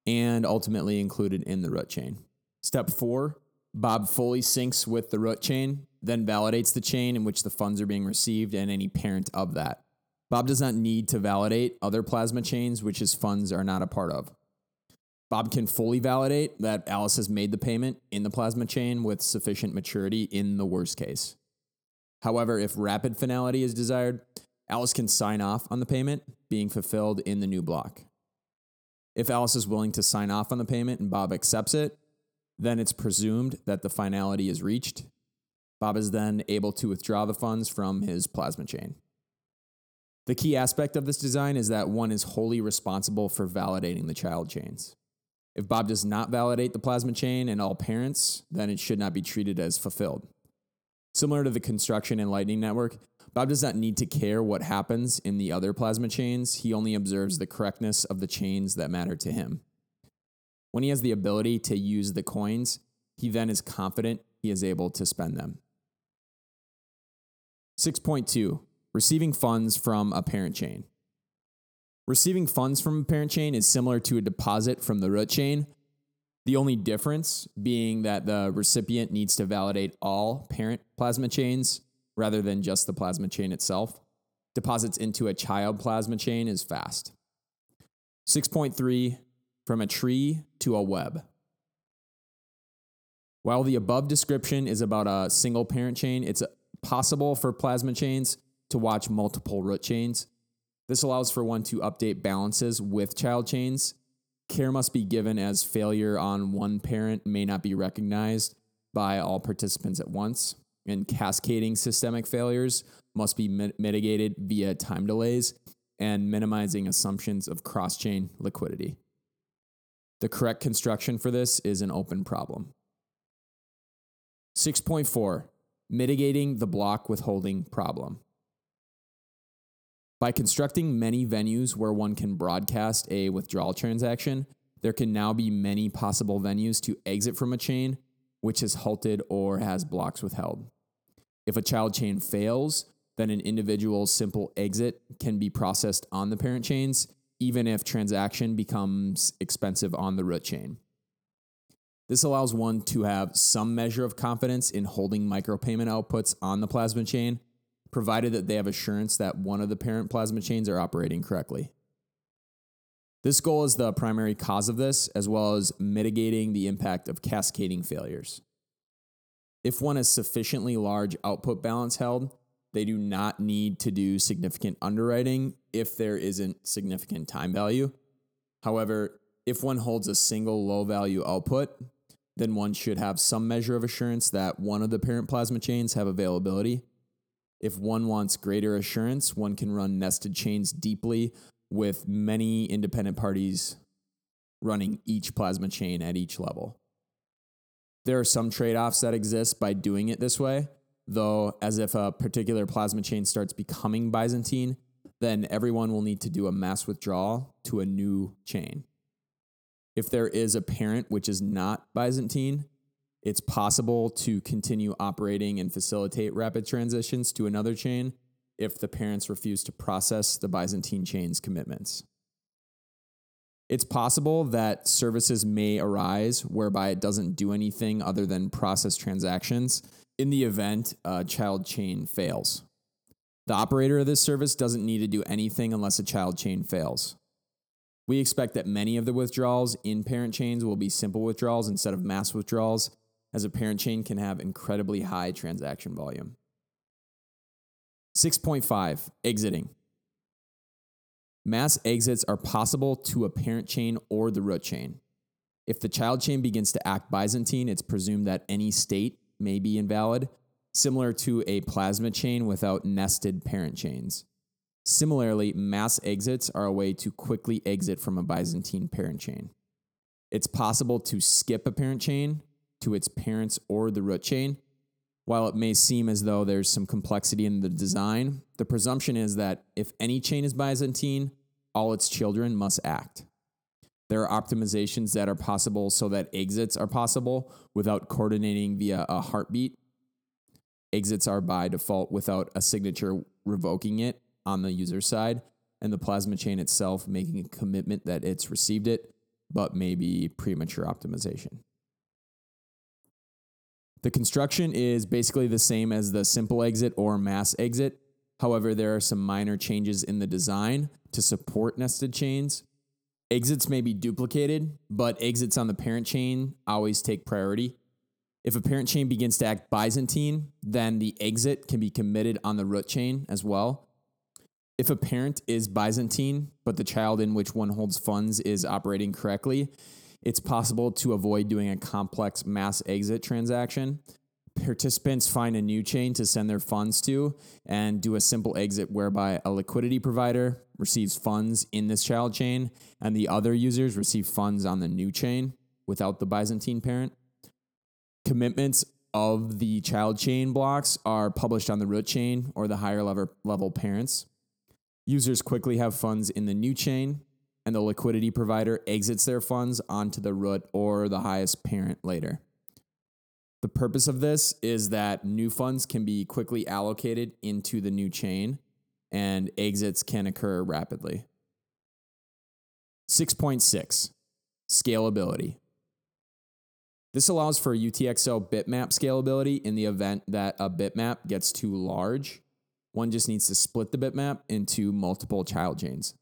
and ultimately included in the root chain. Step four Bob fully syncs with the root chain, then validates the chain in which the funds are being received and any parent of that. Bob does not need to validate other plasma chains which his funds are not a part of. Bob can fully validate that Alice has made the payment in the plasma chain with sufficient maturity in the worst case. However, if rapid finality is desired, Alice can sign off on the payment being fulfilled in the new block. If Alice is willing to sign off on the payment and Bob accepts it, then it's presumed that the finality is reached. Bob is then able to withdraw the funds from his plasma chain. The key aspect of this design is that one is wholly responsible for validating the child chains. If Bob does not validate the plasma chain and all parents, then it should not be treated as fulfilled. Similar to the construction in Lightning Network, Bob does not need to care what happens in the other plasma chains. He only observes the correctness of the chains that matter to him. When he has the ability to use the coins, he then is confident he is able to spend them. 6.2 Receiving funds from a parent chain. Receiving funds from a parent chain is similar to a deposit from the root chain. The only difference being that the recipient needs to validate all parent plasma chains rather than just the plasma chain itself. Deposits into a child plasma chain is fast. 6.3 From a tree to a web. While the above description is about a single parent chain, it's possible for plasma chains to watch multiple root chains. This allows for one to update balances with child chains. Care must be given as failure on one parent may not be recognized by all participants at once, and cascading systemic failures must be mit- mitigated via time delays and minimizing assumptions of cross chain liquidity. The correct construction for this is an open problem. 6.4 Mitigating the block withholding problem. By constructing many venues where one can broadcast a withdrawal transaction, there can now be many possible venues to exit from a chain which has halted or has blocks withheld. If a child chain fails, then an individual's simple exit can be processed on the parent chains, even if transaction becomes expensive on the root chain. This allows one to have some measure of confidence in holding micropayment outputs on the plasma chain provided that they have assurance that one of the parent plasma chains are operating correctly. This goal is the primary cause of this, as well as mitigating the impact of cascading failures. If one has sufficiently large output balance held, they do not need to do significant underwriting if there isn't significant time value. However, if one holds a single low value output, then one should have some measure of assurance that one of the parent plasma chains have availability if one wants greater assurance, one can run nested chains deeply with many independent parties running each plasma chain at each level. There are some trade offs that exist by doing it this way, though, as if a particular plasma chain starts becoming Byzantine, then everyone will need to do a mass withdrawal to a new chain. If there is a parent which is not Byzantine, it's possible to continue operating and facilitate rapid transitions to another chain if the parents refuse to process the Byzantine chain's commitments. It's possible that services may arise whereby it doesn't do anything other than process transactions in the event a child chain fails. The operator of this service doesn't need to do anything unless a child chain fails. We expect that many of the withdrawals in parent chains will be simple withdrawals instead of mass withdrawals, as a parent chain can have incredibly high transaction volume. 6.5 Exiting. Mass exits are possible to a parent chain or the root chain. If the child chain begins to act Byzantine, it's presumed that any state may be invalid, similar to a plasma chain without nested parent chains. Similarly, mass exits are a way to quickly exit from a Byzantine parent chain. It's possible to skip a parent chain to its parents or the root chain. While it may seem as though there's some complexity in the design, the presumption is that if any chain is Byzantine, all its children must act. There are optimizations that are possible so that exits are possible without coordinating via a heartbeat. Exits are by default without a signature revoking it on the user side, and the plasma chain itself making a commitment that it's received it, but maybe premature optimization. The construction is basically the same as the simple exit or mass exit. However, there are some minor changes in the design to support nested chains. Exits may be duplicated, but exits on the parent chain always take priority. If a parent chain begins to act Byzantine, then the exit can be committed on the root chain as well. If a parent is Byzantine, but the child in which one holds funds is operating correctly, it's possible to avoid doing a complex mass exit transaction. Participants find a new chain to send their funds to and do a simple exit whereby a liquidity provider receives funds in this child chain and the other users receive funds on the new chain without the Byzantine parent. Commitments of the child chain blocks are published on the root chain or the higher level, parents. Users quickly have funds in the new chain, and the liquidity provider exits their funds onto the root or the highest parent later. The purpose of this is that new funds can be quickly allocated into the new chain and exits can occur rapidly. 6.6 Scalability. This allows for UTXO bitmap scalability in the event that a bitmap gets too large one just needs to split the bitmap into multiple child chains.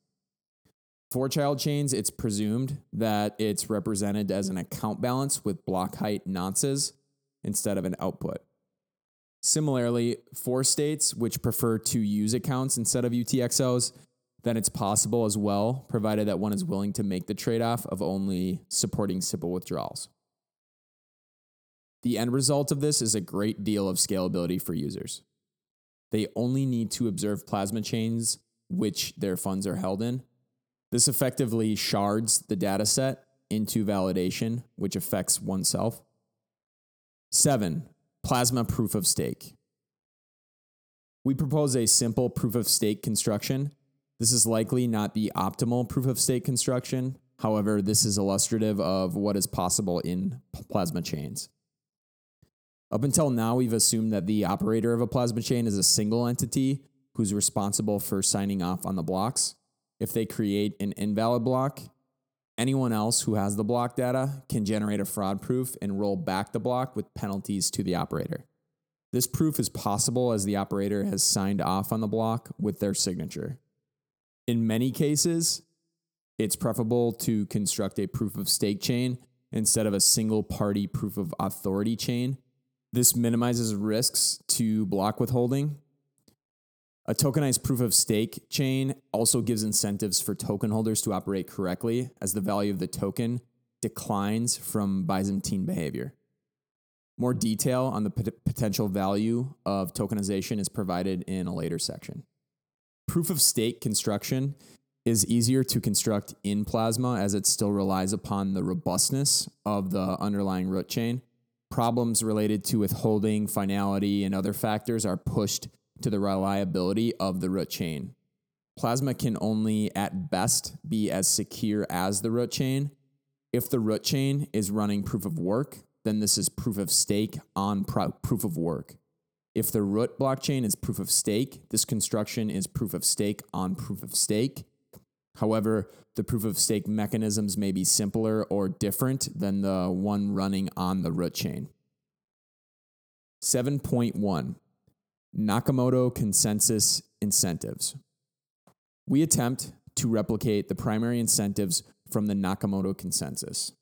For child chains, it's presumed that it's represented as an account balance with block height nonces instead of an output. Similarly, for states which prefer to use accounts instead of UTXOs, then it's possible as well, provided that one is willing to make the trade off of only supporting simple withdrawals. The end result of this is a great deal of scalability for users. They only need to observe plasma chains which their funds are held in. This effectively shards the data set into validation, which affects oneself. Seven, plasma proof of stake. We propose a simple proof of stake construction. This is likely not the optimal proof of stake construction. However, this is illustrative of what is possible in plasma chains. Up until now, we've assumed that the operator of a plasma chain is a single entity who's responsible for signing off on the blocks. If they create an invalid block, anyone else who has the block data can generate a fraud proof and roll back the block with penalties to the operator. This proof is possible as the operator has signed off on the block with their signature. In many cases, it's preferable to construct a proof of stake chain instead of a single party proof of authority chain this minimizes risks to block withholding. A tokenized proof of stake chain also gives incentives for token holders to operate correctly as the value of the token declines from Byzantine behavior. More detail on the pot- potential value of tokenization is provided in a later section. Proof of stake construction is easier to construct in Plasma as it still relies upon the robustness of the underlying root chain problems related to withholding, finality, and other factors are pushed to the reliability of the root chain. Plasma can only at best be as secure as the root chain. If the root chain is running proof of work, then this is proof of stake on pro- proof of work. If the root blockchain is proof of stake, this construction is proof of stake on proof of stake. However, the proof of stake mechanisms may be simpler or different than the one running on the root chain. 7.1 Nakamoto Consensus Incentives. We attempt to replicate the primary incentives from the Nakamoto consensus.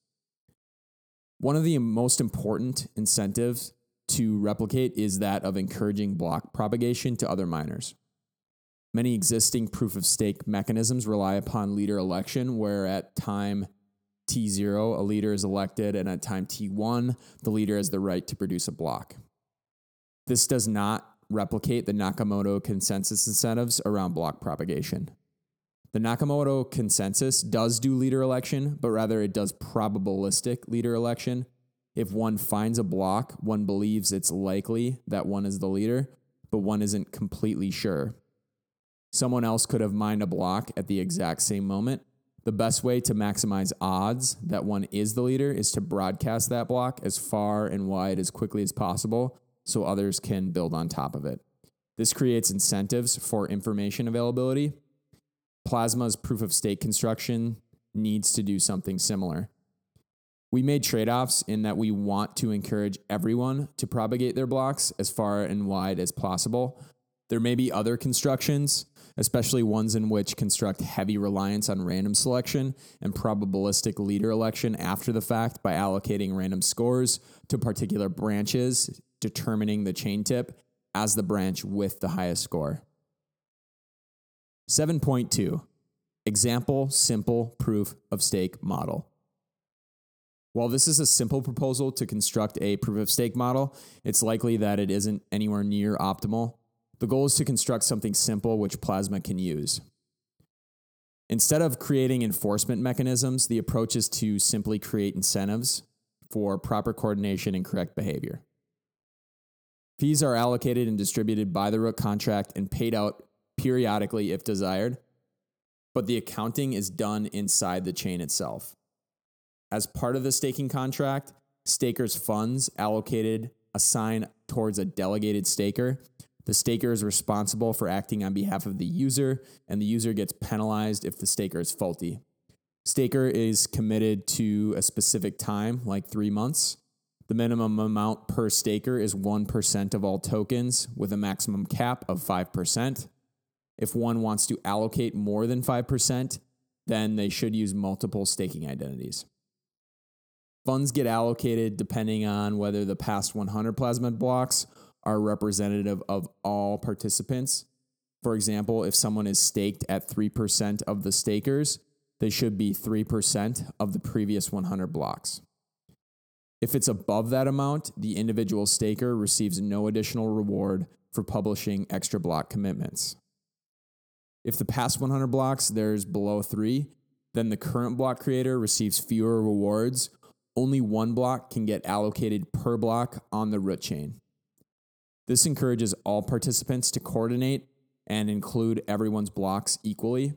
One of the most important incentives to replicate is that of encouraging block propagation to other miners. Many existing proof of stake mechanisms rely upon leader election, where at time T0, a leader is elected, and at time T1, the leader has the right to produce a block. This does not replicate the Nakamoto consensus incentives around block propagation. The Nakamoto consensus does do leader election, but rather it does probabilistic leader election. If one finds a block, one believes it's likely that one is the leader, but one isn't completely sure. Someone else could have mined a block at the exact same moment. The best way to maximize odds that one is the leader is to broadcast that block as far and wide as quickly as possible so others can build on top of it. This creates incentives for information availability. Plasma's proof of stake construction needs to do something similar. We made trade offs in that we want to encourage everyone to propagate their blocks as far and wide as possible. There may be other constructions, especially ones in which construct heavy reliance on random selection and probabilistic leader election after the fact by allocating random scores to particular branches determining the chain tip as the branch with the highest score. 7.2 Example Simple Proof of Stake Model. While this is a simple proposal to construct a proof of stake model, it's likely that it isn't anywhere near optimal. The goal is to construct something simple which Plasma can use. Instead of creating enforcement mechanisms, the approach is to simply create incentives for proper coordination and correct behavior. Fees are allocated and distributed by the root contract and paid out periodically if desired, but the accounting is done inside the chain itself. As part of the staking contract, stakers' funds allocated assign towards a delegated staker. The staker is responsible for acting on behalf of the user, and the user gets penalized if the staker is faulty. Staker is committed to a specific time, like three months. The minimum amount per staker is 1% of all tokens with a maximum cap of 5%. If one wants to allocate more than 5%, then they should use multiple staking identities. Funds get allocated depending on whether the past 100 plasma blocks are representative of all participants. For example, if someone is staked at 3% of the stakers, they should be 3% of the previous 100 blocks. If it's above that amount, the individual staker receives no additional reward for publishing extra block commitments. If the past 100 blocks there's below three, then the current block creator receives fewer rewards. Only one block can get allocated per block on the root chain. This encourages all participants to coordinate and include everyone's blocks equally.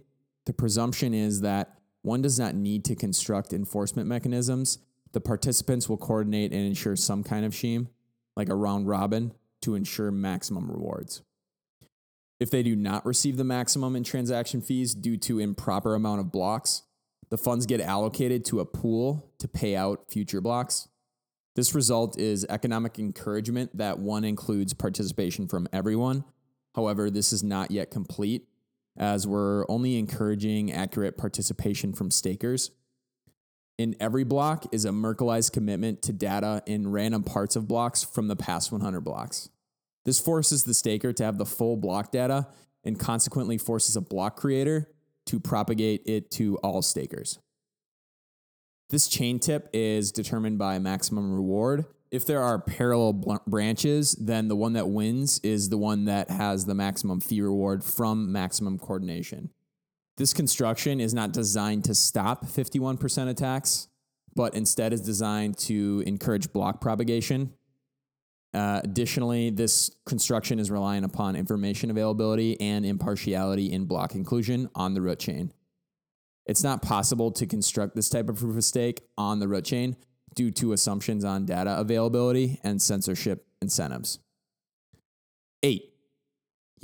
The presumption is that one does not need to construct enforcement mechanisms the participants will coordinate and ensure some kind of scheme, like a round robin, to ensure maximum rewards. If they do not receive the maximum in transaction fees due to improper amount of blocks, the funds get allocated to a pool to pay out future blocks. This result is economic encouragement that one includes participation from everyone. However, this is not yet complete, as we're only encouraging accurate participation from stakers in every block is a Merkleized commitment to data in random parts of blocks from the past 100 blocks. This forces the staker to have the full block data and consequently forces a block creator to propagate it to all stakers. This chain tip is determined by maximum reward. If there are parallel bl- branches, then the one that wins is the one that has the maximum fee reward from maximum coordination. This construction is not designed to stop 51% attacks, but instead is designed to encourage block propagation. Uh, additionally, this construction is relying upon information availability and impartiality in block inclusion on the root chain. It's not possible to construct this type of proof of stake on the root chain due to assumptions on data availability and censorship incentives. Eight,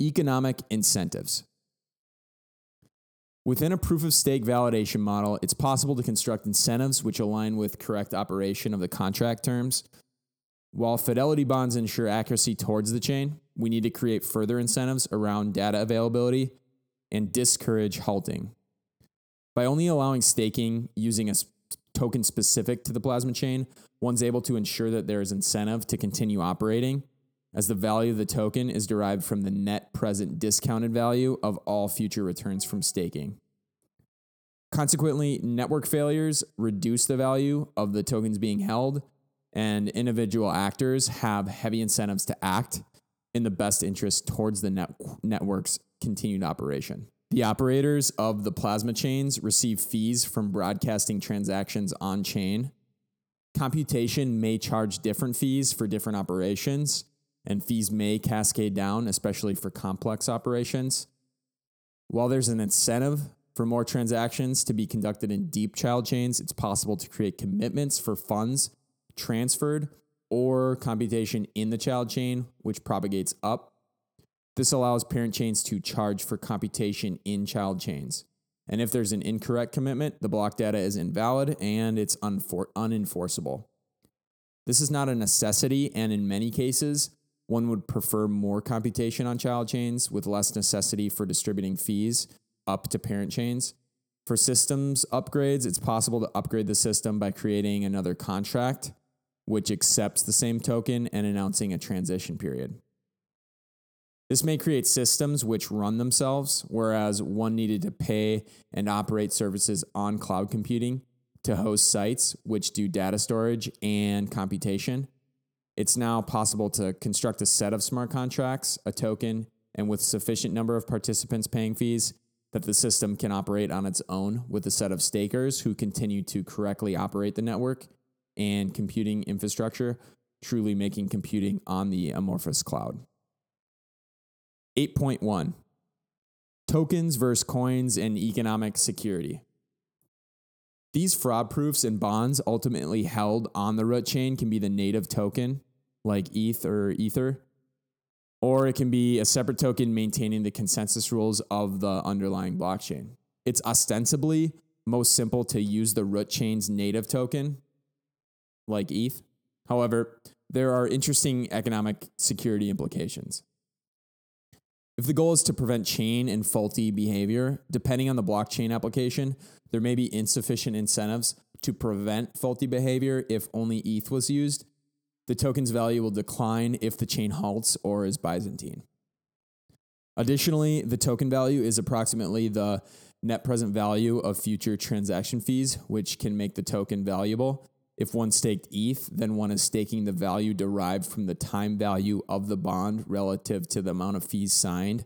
economic incentives. Within a proof of stake validation model, it's possible to construct incentives which align with correct operation of the contract terms. While fidelity bonds ensure accuracy towards the chain, we need to create further incentives around data availability and discourage halting. By only allowing staking using a token specific to the plasma chain, one's able to ensure that there is incentive to continue operating, as the value of the token is derived from the net present discounted value of all future returns from staking. Consequently, network failures reduce the value of the tokens being held, and individual actors have heavy incentives to act in the best interest towards the net- network's continued operation. The operators of the plasma chains receive fees from broadcasting transactions on chain. Computation may charge different fees for different operations, and fees may cascade down, especially for complex operations. While there's an incentive for more transactions to be conducted in deep child chains, it's possible to create commitments for funds transferred or computation in the child chain, which propagates up. This allows parent chains to charge for computation in child chains. And if there's an incorrect commitment, the block data is invalid and it's unenforceable. This is not a necessity, and in many cases, one would prefer more computation on child chains with less necessity for distributing fees up to parent chains. For systems upgrades, it's possible to upgrade the system by creating another contract which accepts the same token and announcing a transition period. This may create systems which run themselves, whereas one needed to pay and operate services on cloud computing to host sites which do data storage and computation. It's now possible to construct a set of smart contracts, a token, and with sufficient number of participants paying fees, that the system can operate on its own with a set of stakers who continue to correctly operate the network and computing infrastructure, truly making computing on the amorphous cloud. 8.1 Tokens versus coins and economic security. These fraud proofs and bonds ultimately held on the root chain can be the native token, like ETH or Ether, or it can be a separate token maintaining the consensus rules of the underlying blockchain. It's ostensibly most simple to use the root chain's native token, like ETH. However, there are interesting economic security implications. If the goal is to prevent chain and faulty behavior, depending on the blockchain application, there may be insufficient incentives to prevent faulty behavior if only ETH was used, the token's value will decline if the chain halts or is Byzantine. Additionally, the token value is approximately the net present value of future transaction fees, which can make the token valuable. If one staked ETH, then one is staking the value derived from the time value of the bond relative to the amount of fees signed.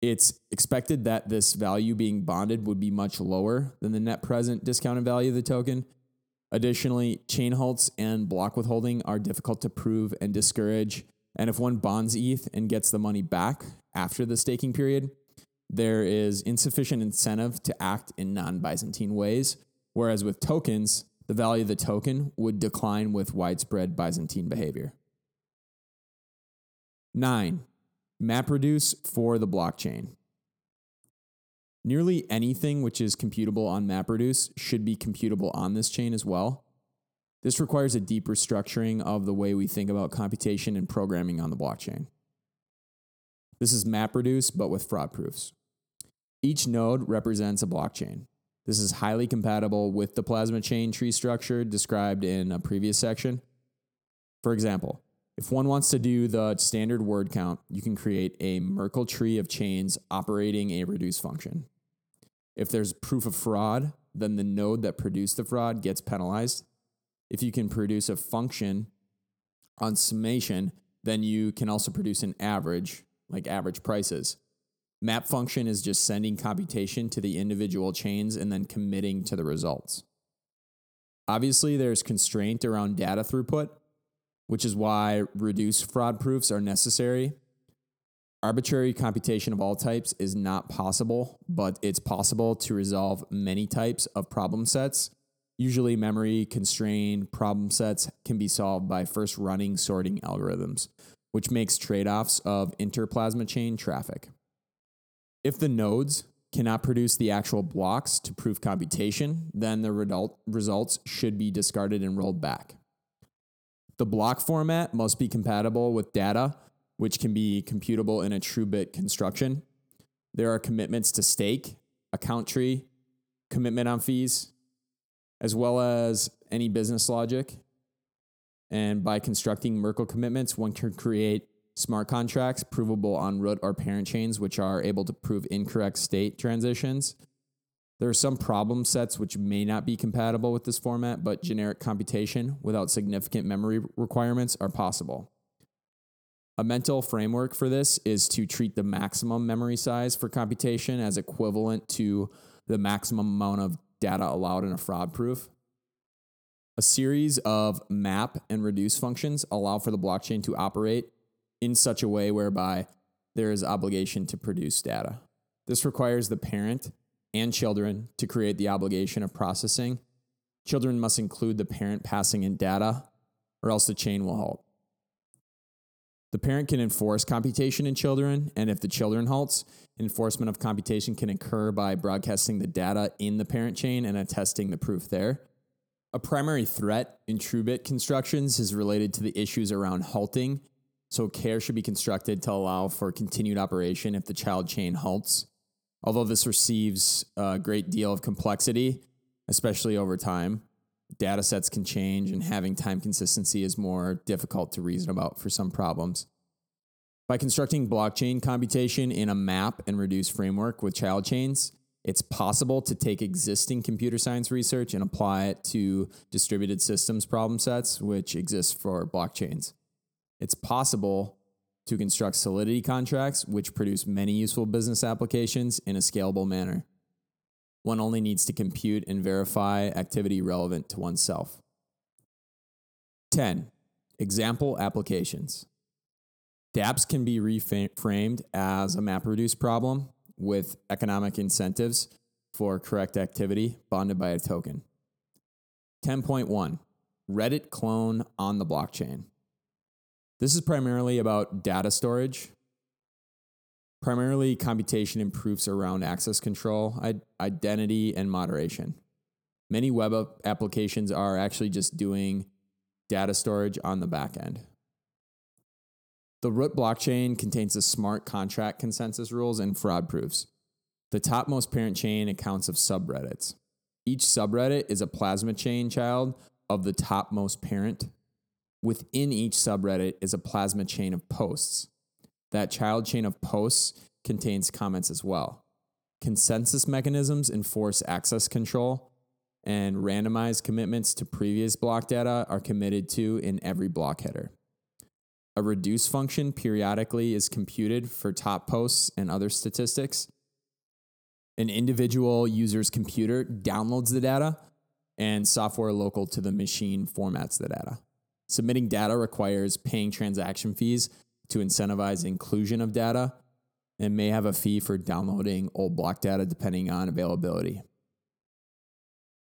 It's expected that this value being bonded would be much lower than the net present discounted value of the token, Additionally, chain halts and block withholding are difficult to prove and discourage. And if one bonds ETH and gets the money back after the staking period, there is insufficient incentive to act in non Byzantine ways. Whereas with tokens, the value of the token would decline with widespread Byzantine behavior. Nine, MapReduce for the blockchain. Nearly anything which is computable on MapReduce should be computable on this chain as well. This requires a deep restructuring of the way we think about computation and programming on the blockchain. This is MapReduce, but with fraud proofs. Each node represents a blockchain. This is highly compatible with the plasma chain tree structure described in a previous section. For example, if one wants to do the standard word count, you can create a Merkle tree of chains operating a reduce function. If there's proof of fraud, then the node that produced the fraud gets penalized. If you can produce a function on summation, then you can also produce an average, like average prices. Map function is just sending computation to the individual chains and then committing to the results. Obviously, there's constraint around data throughput, which is why reduced fraud proofs are necessary Arbitrary computation of all types is not possible, but it's possible to resolve many types of problem sets. Usually, memory constrained problem sets can be solved by first running sorting algorithms, which makes trade offs of interplasma chain traffic. If the nodes cannot produce the actual blocks to prove computation, then the result, results should be discarded and rolled back. The block format must be compatible with data which can be computable in a TrueBit construction. There are commitments to stake, account tree, commitment on fees, as well as any business logic. And by constructing Merkle commitments, one can create smart contracts provable on root or parent chains, which are able to prove incorrect state transitions. There are some problem sets which may not be compatible with this format, but generic computation without significant memory requirements are possible. A mental framework for this is to treat the maximum memory size for computation as equivalent to the maximum amount of data allowed in a fraud proof. A series of map and reduce functions allow for the blockchain to operate in such a way whereby there is obligation to produce data. This requires the parent and children to create the obligation of processing. Children must include the parent passing in data, or else the chain will halt. The parent can enforce computation in children, and if the children halts, enforcement of computation can occur by broadcasting the data in the parent chain and attesting the proof there. A primary threat in TrueBit constructions is related to the issues around halting, so care should be constructed to allow for continued operation if the child chain halts. Although this receives a great deal of complexity, especially over time, data sets can change and having time consistency is more difficult to reason about for some problems. By constructing blockchain computation in a map and reduce framework with child chains, it's possible to take existing computer science research and apply it to distributed systems problem sets, which exist for blockchains. It's possible to construct Solidity contracts, which produce many useful business applications in a scalable manner. One only needs to compute and verify activity relevant to oneself. 10. Example applications. dApps can be reframed as a MapReduce problem with economic incentives for correct activity bonded by a token. 10.1 Reddit clone on the blockchain. This is primarily about data storage, primarily computation and proofs around access control, identity, and moderation. Many web applications are actually just doing data storage on the back end. The root blockchain contains the smart contract consensus rules and fraud proofs. The topmost parent chain accounts of subreddits. Each subreddit is a plasma chain child of the topmost parent Within each subreddit is a plasma chain of posts. That child chain of posts contains comments as well. Consensus mechanisms enforce access control, and randomized commitments to previous block data are committed to in every block header. A reduce function periodically is computed for top posts and other statistics. An individual user's computer downloads the data, and software local to the machine formats the data. Submitting data requires paying transaction fees to incentivize inclusion of data and may have a fee for downloading old block data depending on availability.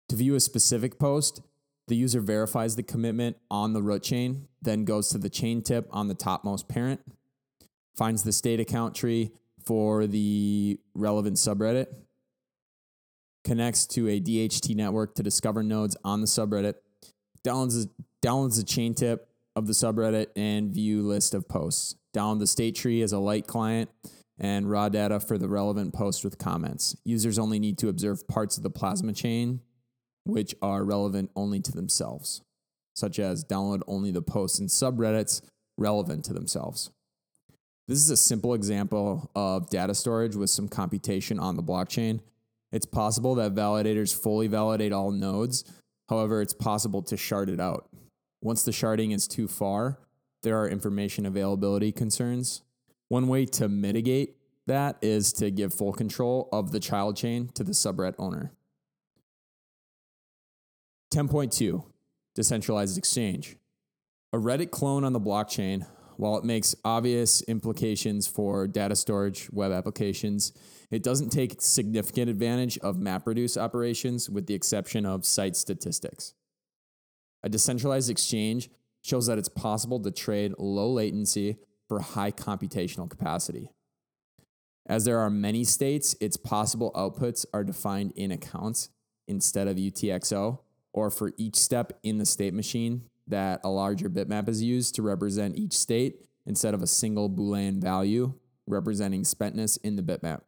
To view a specific post, the user verifies the commitment on the root chain, then goes to the chain tip on the topmost parent, finds the state account tree for the relevant subreddit, connects to a DHT network to discover nodes on the subreddit, downloads downloads the chain tip of the subreddit and view list of posts. Download the state tree as a light client and raw data for the relevant post with comments. Users only need to observe parts of the plasma chain which are relevant only to themselves, such as download only the posts and subreddits relevant to themselves. This is a simple example of data storage with some computation on the blockchain. It's possible that validators fully validate all nodes. However, it's possible to shard it out. Once the sharding is too far, there are information availability concerns. One way to mitigate that is to give full control of the child chain to the subreddit owner. 10.2 Decentralized Exchange. A Reddit clone on the blockchain, while it makes obvious implications for data storage web applications, it doesn't take significant advantage of MapReduce operations with the exception of site statistics. A decentralized exchange shows that it's possible to trade low latency for high computational capacity. As there are many states, its possible outputs are defined in accounts instead of UTXO, or for each step in the state machine that a larger bitmap is used to represent each state instead of a single Boolean value representing spentness in the bitmap.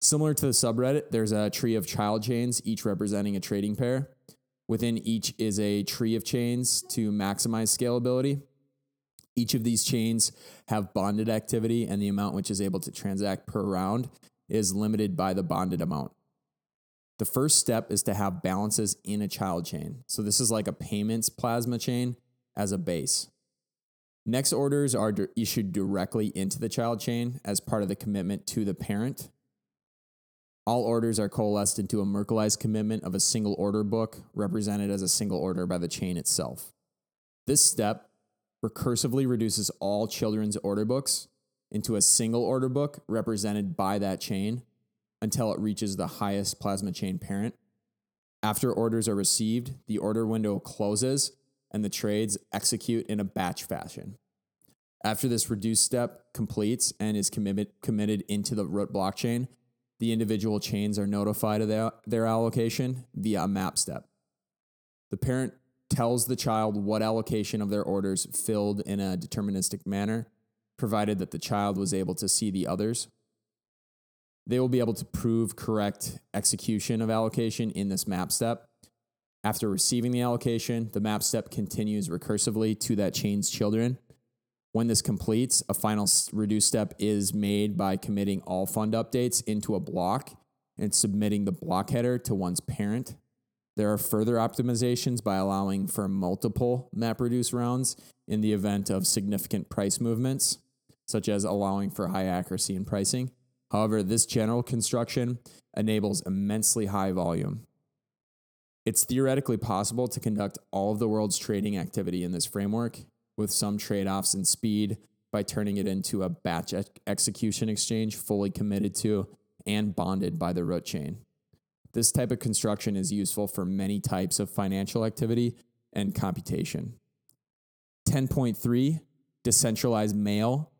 Similar to the subreddit, there's a tree of child chains, each representing a trading pair. Within each is a tree of chains to maximize scalability. Each of these chains have bonded activity, and the amount which is able to transact per round is limited by the bonded amount. The first step is to have balances in a child chain. So, this is like a payments plasma chain as a base. Next orders are issued directly into the child chain as part of the commitment to the parent. All orders are coalesced into a Merkleized commitment of a single order book, represented as a single order by the chain itself. This step recursively reduces all children's order books into a single order book represented by that chain until it reaches the highest plasma chain parent. After orders are received, the order window closes and the trades execute in a batch fashion. After this reduced step completes and is committed, committed into the root blockchain, the individual chains are notified of their, their allocation via a map step. The parent tells the child what allocation of their orders filled in a deterministic manner, provided that the child was able to see the others. They will be able to prove correct execution of allocation in this map step. After receiving the allocation, the map step continues recursively to that chain's children. When this completes, a final reduce step is made by committing all fund updates into a block and submitting the block header to one's parent. There are further optimizations by allowing for multiple MapReduce rounds in the event of significant price movements, such as allowing for high accuracy in pricing. However, this general construction enables immensely high volume. It's theoretically possible to conduct all of the world's trading activity in this framework with some trade offs in speed by turning it into a batch execution exchange fully committed to and bonded by the root chain. This type of construction is useful for many types of financial activity and computation. 10.3 Decentralized mail.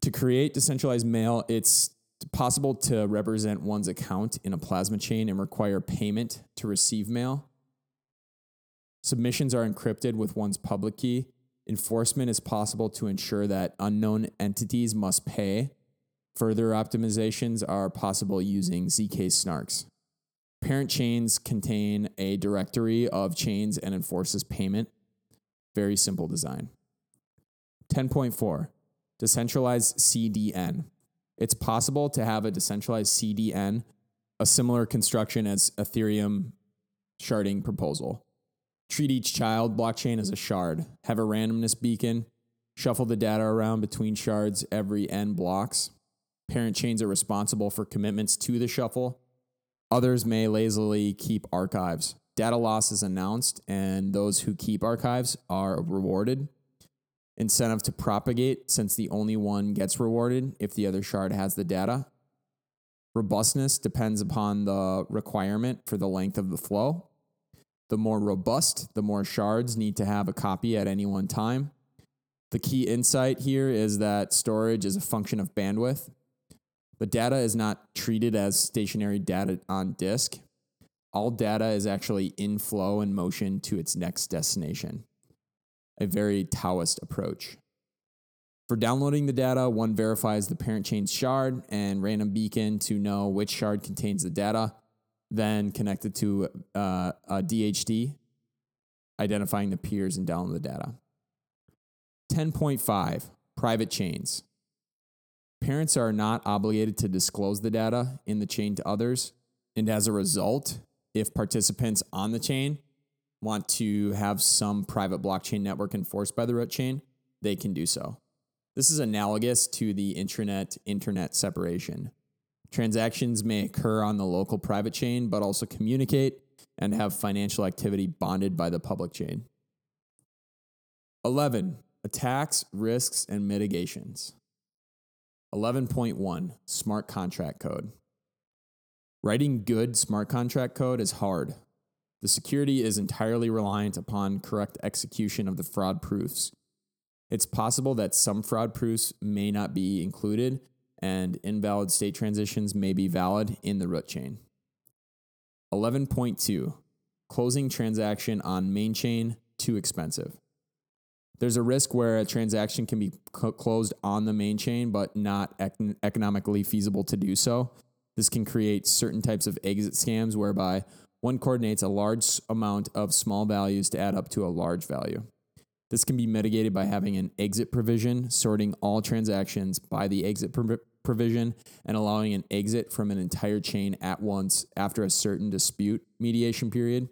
To create decentralized mail, it's possible to represent one's account in a plasma chain and require payment to receive mail. Submissions are encrypted with one's public key. Enforcement is possible to ensure that unknown entities must pay Further optimizations are possible using ZK snarks. Parent chains contain a directory of chains and enforces payment. Very simple design. 10.4 Decentralized CDN. It's possible to have a decentralized CDN, a similar construction as Ethereum sharding proposal. Treat each child blockchain as a shard, have a randomness beacon, shuffle the data around between shards every n blocks, Parent chains are responsible for commitments to the shuffle. Others may lazily keep archives. Data loss is announced, and those who keep archives are rewarded. Incentive to propagate, since the only one gets rewarded if the other shard has the data. Robustness depends upon the requirement for the length of the flow. The more robust, the more shards need to have a copy at any one time. The key insight here is that storage is a function of bandwidth. The data is not treated as stationary data on disk. All data is actually in flow and motion to its next destination. A very Taoist approach. For downloading the data, one verifies the parent chain's shard and random beacon to know which shard contains the data, then connected to uh, a DHT, identifying the peers and download the data. 10.5 Private chains. Parents are not obligated to disclose the data in the chain to others. And as a result, if participants on the chain want to have some private blockchain network enforced by the root chain, they can do so. This is analogous to the intranet internet separation. Transactions may occur on the local private chain, but also communicate and have financial activity bonded by the public chain. 11. Attacks, risks, and mitigations. 11.1 Smart Contract Code. Writing good smart contract code is hard. The security is entirely reliant upon correct execution of the fraud proofs. It's possible that some fraud proofs may not be included, and invalid state transitions may be valid in the root chain. 11.2 Closing transaction on main chain too expensive. There's a risk where a transaction can be closed on the main chain, but not ec- economically feasible to do so. This can create certain types of exit scams whereby one coordinates a large amount of small values to add up to a large value. This can be mitigated by having an exit provision, sorting all transactions by the exit provision, and allowing an exit from an entire chain at once after a certain dispute mediation period.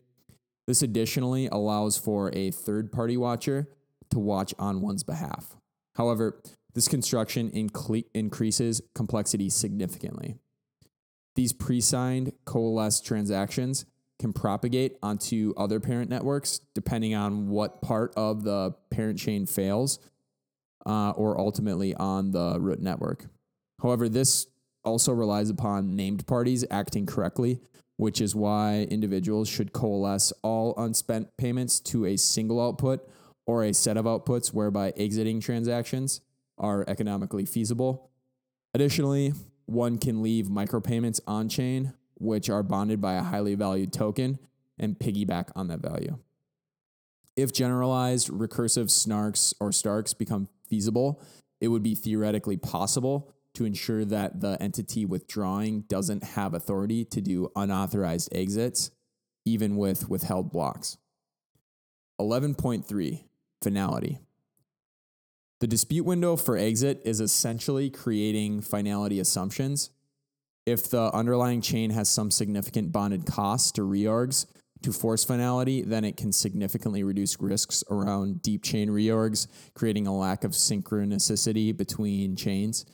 This additionally allows for a third party watcher to watch on one's behalf. However, this construction incle- increases complexity significantly. These pre signed coalesced transactions can propagate onto other parent networks depending on what part of the parent chain fails uh, or ultimately on the root network. However, this also relies upon named parties acting correctly, which is why individuals should coalesce all unspent payments to a single output or a set of outputs whereby exiting transactions are economically feasible. Additionally, one can leave micropayments on chain which are bonded by a highly valued token and piggyback on that value. If generalized recursive snarks or starks become feasible, it would be theoretically possible to ensure that the entity withdrawing doesn't have authority to do unauthorized exits, even with withheld blocks. 11.3 Finality. The dispute window for exit is essentially creating finality assumptions if the underlying chain has some significant bonded costs to reorgs to force finality, then it can significantly reduce risks around deep chain reorgs, creating a lack of synchronicity between chains.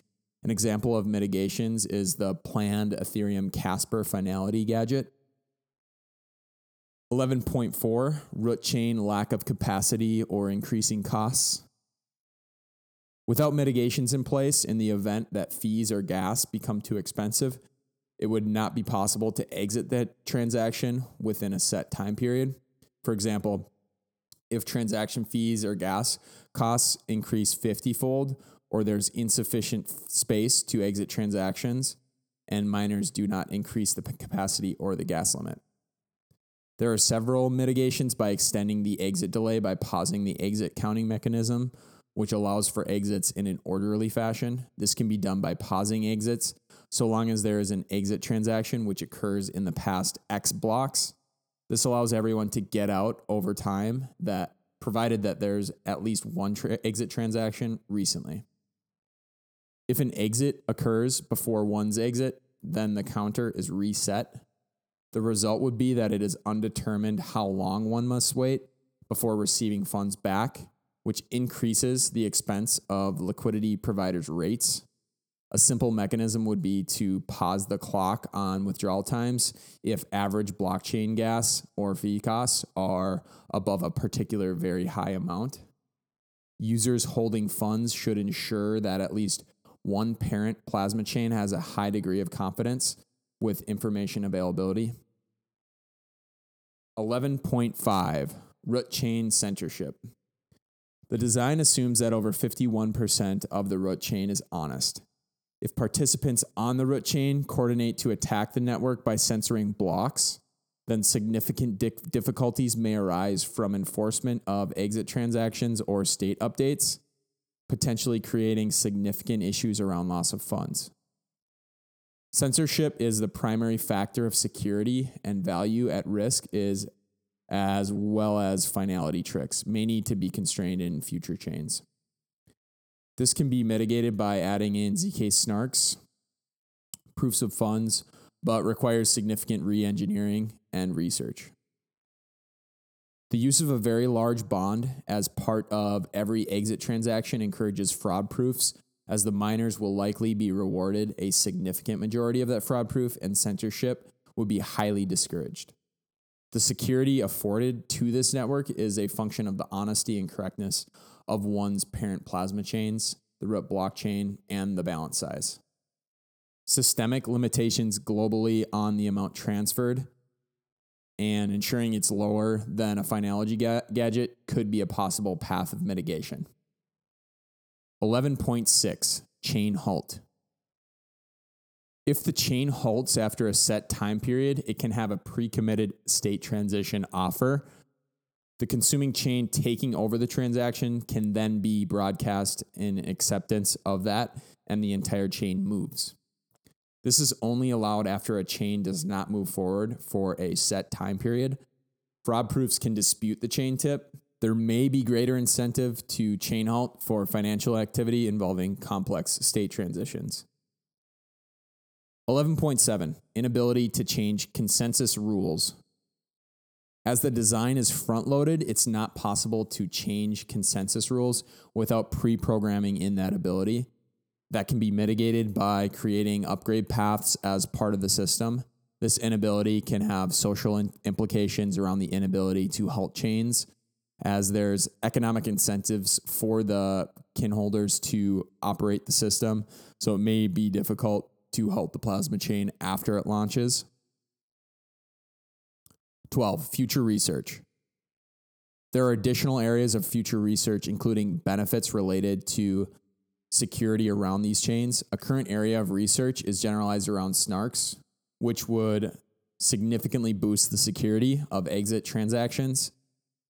An example of mitigations is the planned Ethereum Casper finality gadget. 11.4 root chain lack of capacity or increasing costs. Without mitigations in place, in the event that fees or gas become too expensive, it would not be possible to exit that transaction within a set time period. For example, if transaction fees or gas costs increase 50 fold, or there's insufficient space to exit transactions, and miners do not increase the capacity or the gas limit. There are several mitigations by extending the exit delay by pausing the exit counting mechanism which allows for exits in an orderly fashion. This can be done by pausing exits so long as there is an exit transaction which occurs in the past X blocks. This allows everyone to get out over time that provided that there's at least one tra- exit transaction recently. If an exit occurs before one's exit, then the counter is reset. The result would be that it is undetermined how long one must wait before receiving funds back which increases the expense of liquidity providers' rates. A simple mechanism would be to pause the clock on withdrawal times if average blockchain gas or fee costs are above a particular very high amount. Users holding funds should ensure that at least one parent plasma chain has a high degree of confidence with information availability. 11.5 Root chain censorship. The design assumes that over 51% of the root chain is honest. If participants on the root chain coordinate to attack the network by censoring blocks, then significant di- difficulties may arise from enforcement of exit transactions or state updates, potentially creating significant issues around loss of funds. Censorship is the primary factor of security and value at risk is as well as finality tricks may need to be constrained in future chains. This can be mitigated by adding in ZK snarks, proofs of funds, but requires significant re engineering and research. The use of a very large bond as part of every exit transaction encourages fraud proofs, as the miners will likely be rewarded a significant majority of that fraud proof, and censorship would be highly discouraged. The security afforded to this network is a function of the honesty and correctness of one's parent plasma chains, the root blockchain, and the balance size. Systemic limitations globally on the amount transferred and ensuring it's lower than a finality ga- gadget could be a possible path of mitigation. 11.6 Chain Halt. If the chain halts after a set time period, it can have a pre committed state transition offer. The consuming chain taking over the transaction can then be broadcast in acceptance of that, and the entire chain moves. This is only allowed after a chain does not move forward for a set time period. Fraud proofs can dispute the chain tip. There may be greater incentive to chain halt for financial activity involving complex state transitions. 11.7 Inability to change consensus rules. As the design is front loaded, it's not possible to change consensus rules without pre programming in that ability. That can be mitigated by creating upgrade paths as part of the system. This inability can have social implications around the inability to halt chains, as there's economic incentives for the kin holders to operate the system. So it may be difficult to halt the plasma chain after it launches. 12. Future research. There are additional areas of future research, including benefits related to security around these chains. A current area of research is generalized around snarks, which would significantly boost the security of exit transactions.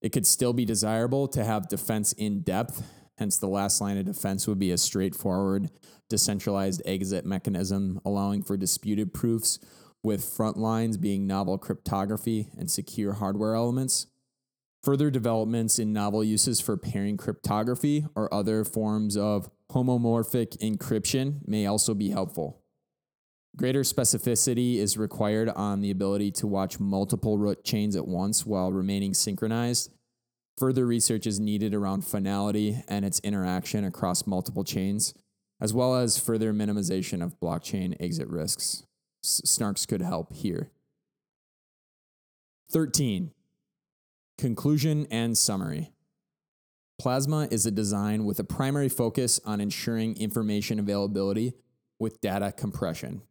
It could still be desirable to have defense in depth, hence, the last line of defense would be a straightforward, decentralized exit mechanism, allowing for disputed proofs, with front lines being novel cryptography and secure hardware elements. Further developments in novel uses for pairing cryptography or other forms of homomorphic encryption may also be helpful. Greater specificity is required on the ability to watch multiple root chains at once while remaining synchronized. Further research is needed around finality and its interaction across multiple chains, as well as further minimization of blockchain exit risks. Snarks could help here. 13. Conclusion and summary. Plasma is a design with a primary focus on ensuring information availability with data compression.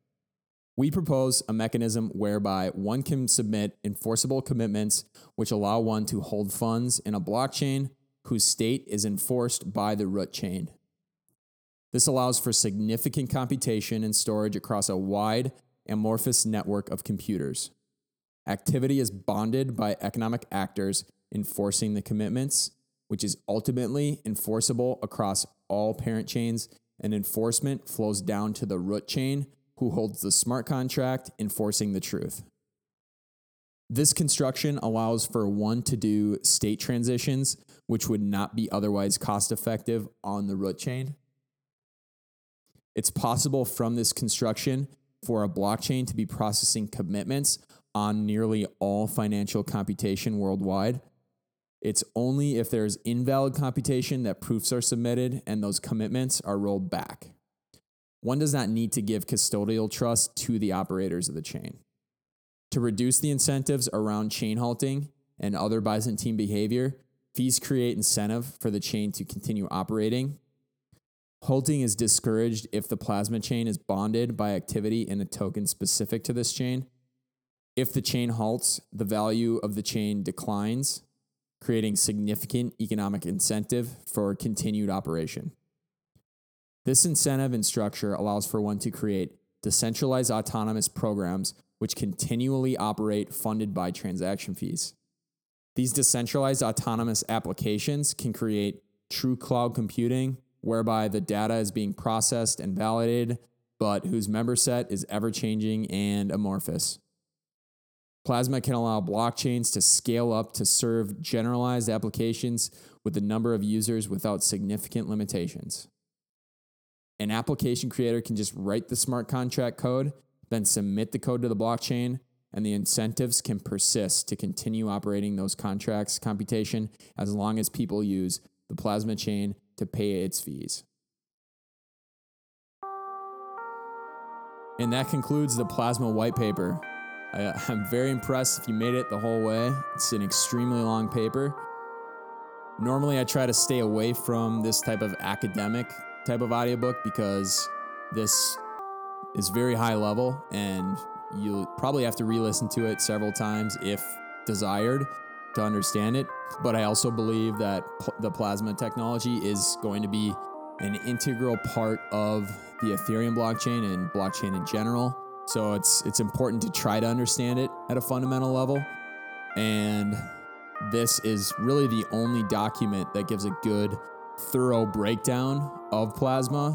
We propose a mechanism whereby one can submit enforceable commitments which allow one to hold funds in a blockchain whose state is enforced by the root chain. This allows for significant computation and storage across a wide, amorphous network of computers. Activity is bonded by economic actors enforcing the commitments, which is ultimately enforceable across all parent chains, and enforcement flows down to the root chain who holds the smart contract enforcing the truth. This construction allows for one to do state transitions, which would not be otherwise cost effective on the root chain. It's possible from this construction for a blockchain to be processing commitments on nearly all financial computation worldwide. It's only if there's invalid computation that proofs are submitted and those commitments are rolled back. One does not need to give custodial trust to the operators of the chain. To reduce the incentives around chain halting and other Byzantine behavior, fees create incentive for the chain to continue operating. Halting is discouraged if the plasma chain is bonded by activity in a token specific to this chain. If the chain halts, the value of the chain declines, creating significant economic incentive for continued operation. This incentive and structure allows for one to create decentralized autonomous programs which continually operate funded by transaction fees. These decentralized autonomous applications can create true cloud computing, whereby the data is being processed and validated, but whose member set is ever changing and amorphous. Plasma can allow blockchains to scale up to serve generalized applications with a number of users without significant limitations. An application creator can just write the smart contract code, then submit the code to the blockchain, and the incentives can persist to continue operating those contracts computation as long as people use the Plasma chain to pay its fees. And that concludes the Plasma white paper. I, am very impressed if you made it the whole way. It's an extremely long paper. Normally, I try to stay away from this type of academic type of audiobook because this is very high level and you'll probably have to re listen to it several times if desired to understand it. But I also believe that pl- the plasma technology is going to be an integral part of the Ethereum blockchain and blockchain in general. So it's it's important to try to understand it at a fundamental level. And this is really the only document that gives a good thorough breakdown of plasma.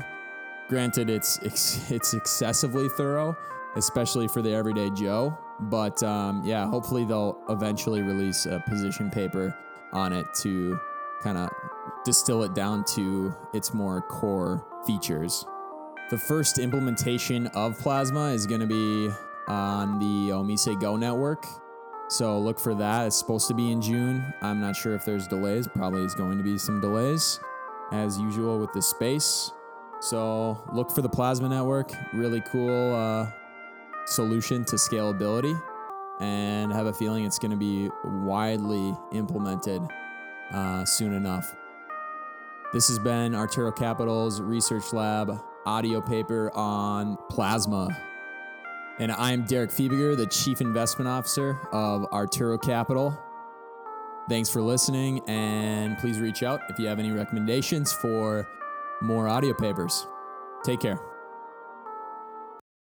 Granted, it's it's excessively thorough, especially for the everyday Joe. But um, yeah, hopefully they'll eventually release a position paper on it to kind of distill it down to its more core features. The first implementation of Plasma is going to be on the OmiseGO network. So look for that. It's supposed to be in June. I'm not sure if there's delays. Probably is going to be some delays, as usual with the space. So look for the Plasma network. Really cool uh, solution to scalability, and have a feeling it's going to be widely implemented uh, soon enough. This has been Arturo Capital's Research Lab audio paper on plasma. And I'm Derek Fiebiger, the Chief Investment Officer of Arturo Capital. Thanks for listening, and please reach out if you have any recommendations for more audio papers. Take care.